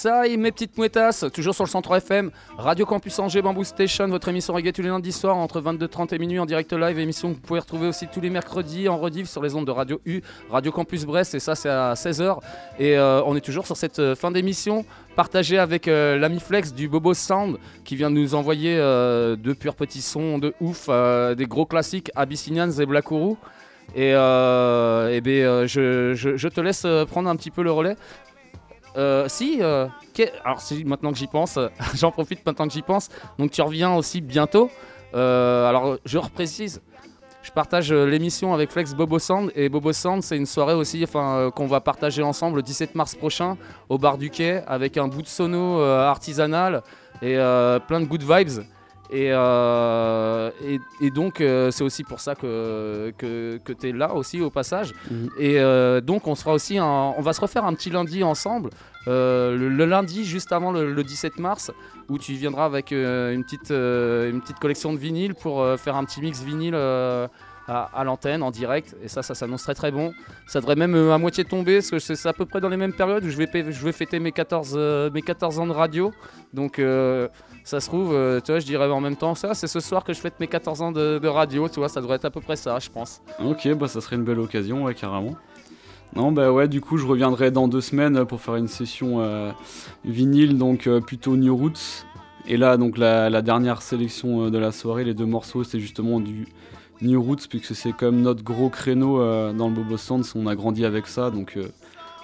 Ça mes petites mouettasses, toujours sur le 103 FM, Radio Campus Angers, Bamboo Station, votre émission reggae tous les lundis soirs entre 22h30 et minuit en direct live, émission que vous pouvez retrouver aussi tous les mercredis en rediff sur les ondes de Radio U, Radio Campus Brest, et ça c'est à 16h. Et euh, on est toujours sur cette euh, fin d'émission, partagée avec euh, l'ami Flex du Bobo Sound, qui vient de nous envoyer deux purs petits sons de ouf, des gros classiques, Abyssinians et Black Ourou. Et, eh ben, je, te laisse prendre un petit peu le relais. Euh, si, euh, alors si maintenant que j'y pense, j'en profite maintenant que j'y pense. Donc tu reviens aussi bientôt. Euh, alors je reprécise, je partage euh, l'émission avec Flex Bobo Sand et Bobo Sand c'est une soirée aussi enfin, euh, qu'on va partager ensemble le 17 mars prochain au bar du quai avec un bout de sono artisanal et plein de good vibes. Et, euh, et, et donc, euh, c'est aussi pour ça que, que, que tu es là aussi au passage. Mhm. Et euh, donc, on, sera aussi un- on va se refaire un petit lundi ensemble. le, le lundi, juste avant le, le 17 mars, où tu viendras avec une, petite, une petite collection de vinyles pour faire un petit mix vinyle à, l'antenne en direct. Et ça, ça s'annonce très très bon. Ça devrait même euh, à moitié tomber parce que c'est à peu près dans les mêmes périodes où je vais, je vais fêter mes 14, euh, mes 14 ans de radio. Donc euh, ça se trouve, tu vois, je dirais en même temps, ça c'est ce soir que je fête mes 14 ans de, radio, tu vois, ça devrait être à peu près ça, je pense. Ok, bah ça serait une belle occasion, ouais, carrément. Non, bah ouais, du coup, je reviendrai dans deux semaines pour faire une session vinyle, donc plutôt New Roots. Et là, donc la, la dernière sélection de la soirée, les deux morceaux, c'est justement du New Roots, puisque c'est comme notre gros créneau euh, dans le Bobo Sands, on a grandi avec ça, donc euh,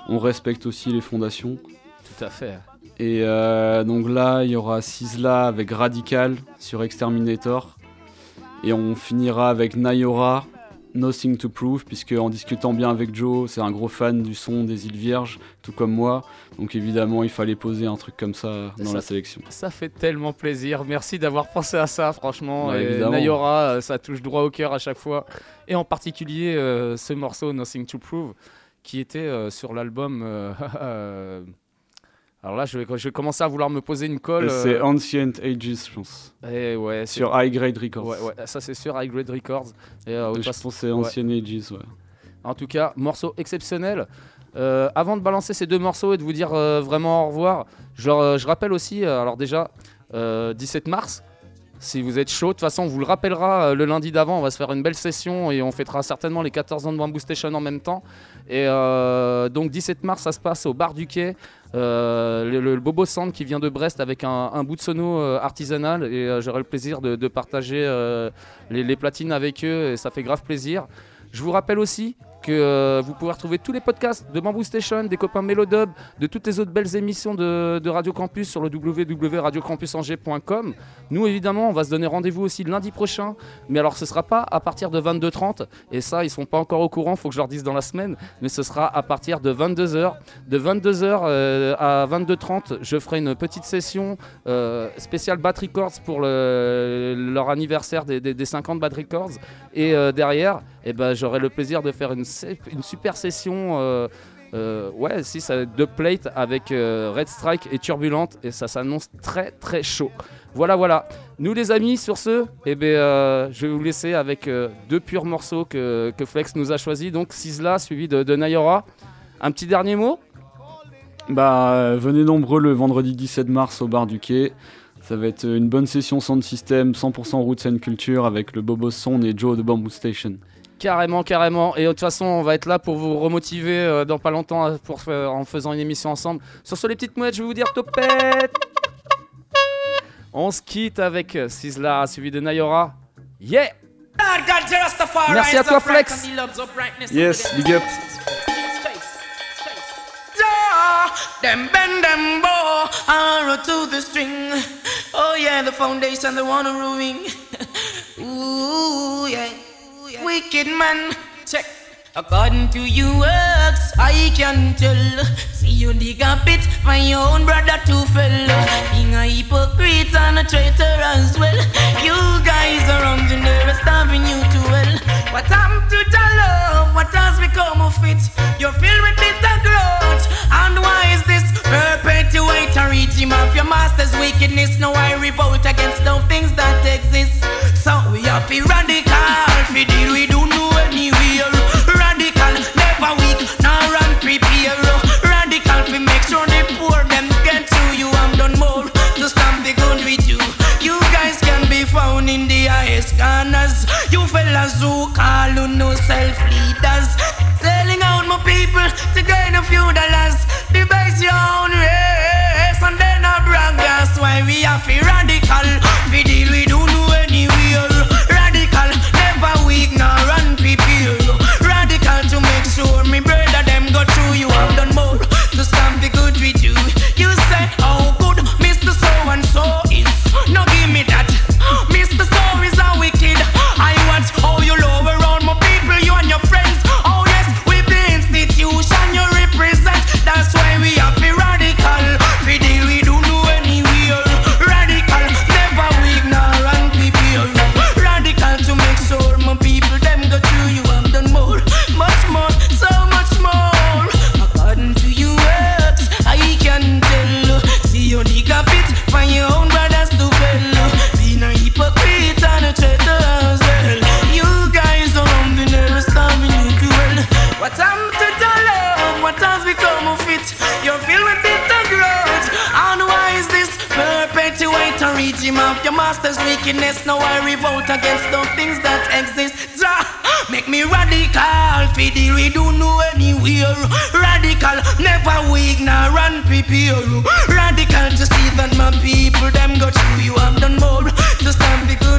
on respecte aussi les fondations. Tout à fait. Et euh, donc là, il y aura Sizzla avec Radical sur Exterminator. Et on finira avec Nayora, Nothing to Prove, puisque en discutant bien avec Joe, c'est un gros fan du son des îles Vierges, tout comme moi. Donc évidemment, il fallait poser un truc comme ça dans Ça- la sélection. Ça fait tellement plaisir. Merci d'avoir pensé à ça, franchement. Ouais, Et évidemment. Nayora, euh, ça touche droit au cœur à chaque fois. Et en particulier euh, ce morceau Nothing to Prove, qui était euh, sur l'album. euh, alors là, je vais, je vais commencer à vouloir me poser une colle. euh, C'est Ancient Ages, je pense. eh ouais, Sur High Grade Records. Ouais, ouais, ça c'est sur High Grade Records. Et, euh, de toute Je façon- pense c'est ouais. Ancient Ages, ouais. En tout cas, morceau exceptionnel. Euh, avant de balancer ces deux morceaux et de vous dire euh, vraiment au revoir, je, euh, je rappelle aussi, euh, alors déjà, euh, 17 mars, si vous êtes chaud, de toute façon, on vous le rappellera euh, le lundi d'avant, on va se faire une belle session et on fêtera certainement les 14 ans de Bamboo Station en même temps. Et euh, donc 17 mars, ça se passe au bar du quai. Euh, le, Bobo Sand qui vient de Brest avec un, bout de sono euh, artisanal et euh, j'aurai le plaisir de, partager les, les platines avec eux et ça fait grave plaisir. Je vous rappelle aussi que euh, vous pouvez retrouver tous les podcasts de Bamboo Station, des copains Mélodub, de toutes les autres belles émissions de, Radio Campus sur le www.radiocampusangers.com. Nous, évidemment, on va se donner rendez-vous aussi lundi prochain, mais alors ce sera pas à partir de 22h30, et ça, ils sont pas encore au courant, faut que je leur dise dans la semaine, mais ce sera à partir de 22h. De 22h euh, à 22h30, je ferai une petite session euh, spéciale Bat Records pour le- leur anniversaire des, des- des 50 Bat Records, et derrière, eh ben, j'aurai le plaisir de faire une, une super session. euh, euh, ouais, si, ça deux plates avec euh, Red Strike et Turbulente et ça s'annonce très très chaud. Voilà, voilà. Nous les amis, sur ce, eh ben, je vais vous laisser avec deux purs morceaux que, que Flex nous a choisis. Donc Sizzla suivi de, de Nayora. Un petit dernier mot? Bah, venez nombreux le vendredi 17 mars au bar du quai. Ça va être une bonne session sound system, 100% roots and culture avec le Bobo Son et Joe de Bamboo Station. Carrément, carrément. Et de toute façon, on va être là pour vous remotiver euh, dans pas longtemps euh, pour, en faisant une émission ensemble. Sur ce, les petites mouettes, je vais vous dire topette On se quitte avec euh, Sizzla suivi de Nayora. Yeah Merci à toi, Flex. Yes, big up. Ja, them bend them bow, arrow to the string. Oh yeah, the foundation they wanna ruin. Ooh yeah, wicked man. Check. According to your uh, I can tell. See you dig a pit for your own brother to fell. Being a hypocrite and a traitor as well. You guys around in there are starving you to well. What happened to the love? What has become of it? You're filled with bitter grudge. And why is this perpetuate a regime of your master's wickedness? Now I revolt against those things that exist. So we to radical. We deal we highest. You fellas who call who no self leaders. Selling out my people to gain a few dollars. Debase your own race and then I brag. That's why we to radical. Wickedness. Now I revolt against the things that exist. Make me radical, fi deal we don't know anywhere. Radical, never weak, now run prepare. Radical to see that my people them got through. You have done more to stand the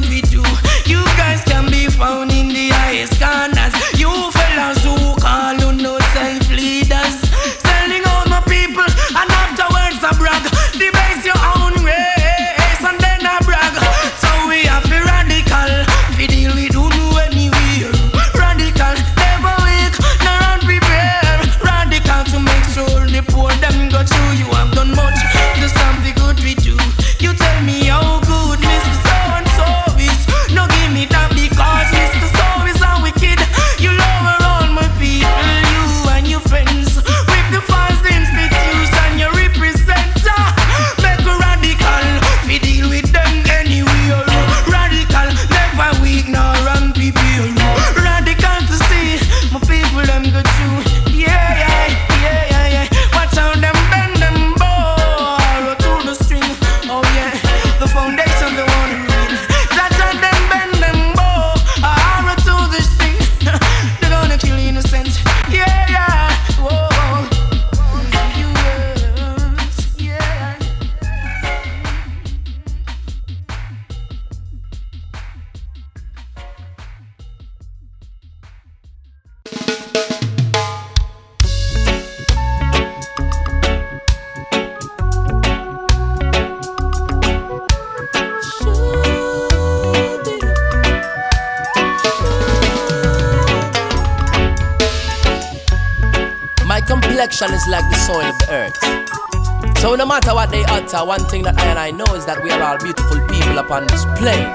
what one thing that I and I know is that we are all beautiful people upon this plane.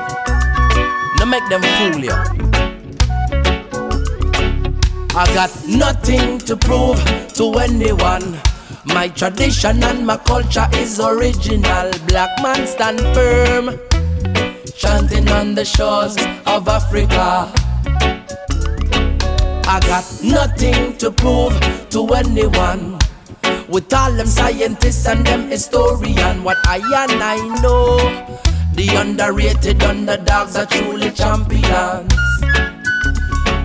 No make them fool you. I got nothing to prove to anyone. My tradition and my culture is original. Black man stand firm, chanting on the shores of Africa. I got nothing to prove to anyone. With all them scientists and them historian, what I and I know, the underrated underdogs are truly champions.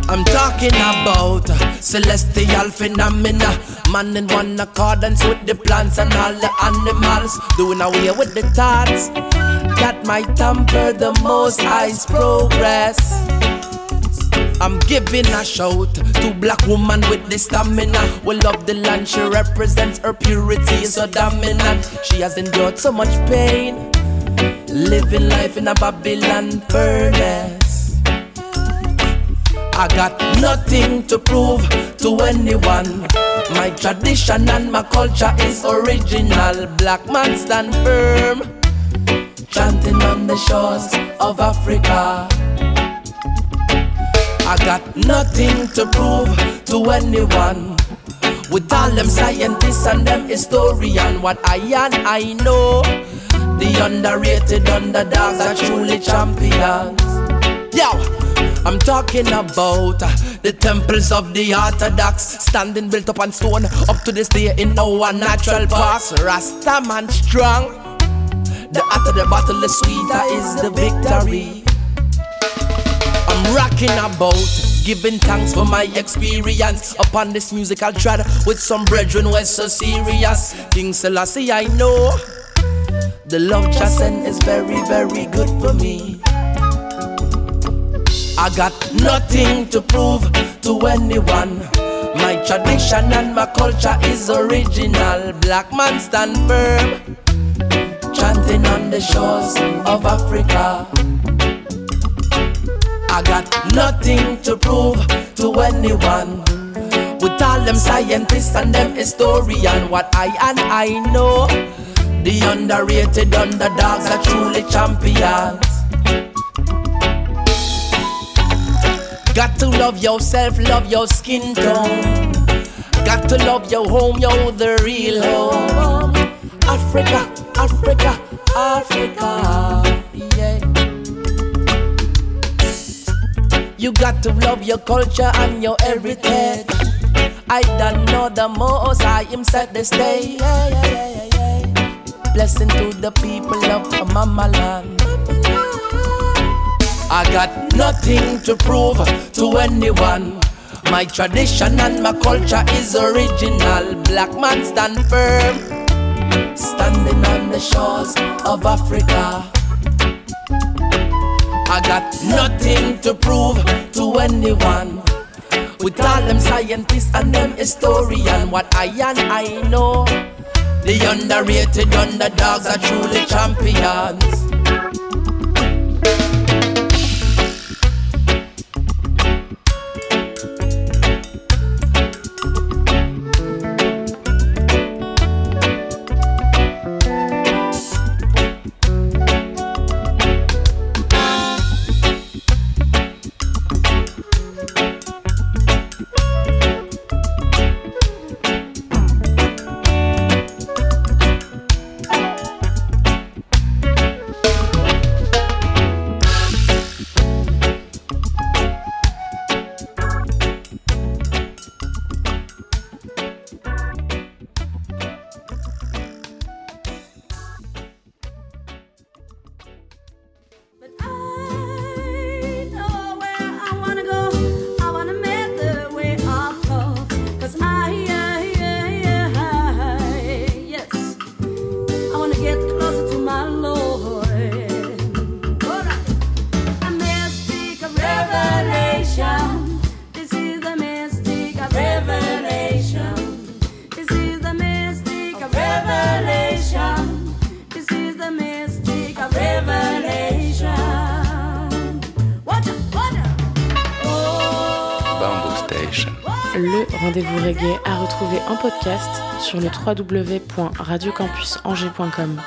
I'm talking about celestial phenomena, man in one accordance with the plants and all the animals, doing away with the thoughts that might tamper the most high's progress. I'm giving a shout to black woman with the stamina. We love the land she represents. Her purity so dominant. She has endured so much pain, living life in a Babylon furnace. I got nothing to prove to anyone. My tradition and my culture is original. Black man stand firm, chanting on the shores of Africa. I got nothing to prove to anyone. With all them scientists and them historian, what I and I know, the underrated underdogs are truly champions. Yo, I'm talking about the temples of the Orthodox, standing built up on stone, up to this day in our natural past. Rasta man strong. The hotter the battle, the sweeter is the victory. I'm rocking about, giving thanks for my experience upon this musical trad with some brethren who are so serious. King Selassie, I know the love Chasen is very, very good for me. I got nothing to prove to anyone. My tradition and my culture is original. Black man stand firm, chanting on the shores of Africa. I got nothing to prove to anyone. With all them scientists and them historian, what I and I know, the underrated underdogs are truly champions. Got to love yourself, love your skin tone. Got to love your home, you're the real home. Africa, Africa, Africa, You got to love your culture and your heritage. I don't know the most, I am set yeah, yeah. Blessing to the people of Mama Land. I got nothing to prove to anyone. My tradition and my culture is original. Black man stand firm, standing on the shores of Africa. I got nothing to prove to anyone. With all them scientists and them historian, what I and I know, the underrated underdogs are truly champions. Rendez-vous reggae à retrouver en podcast sur le www.radiocampusangers.com.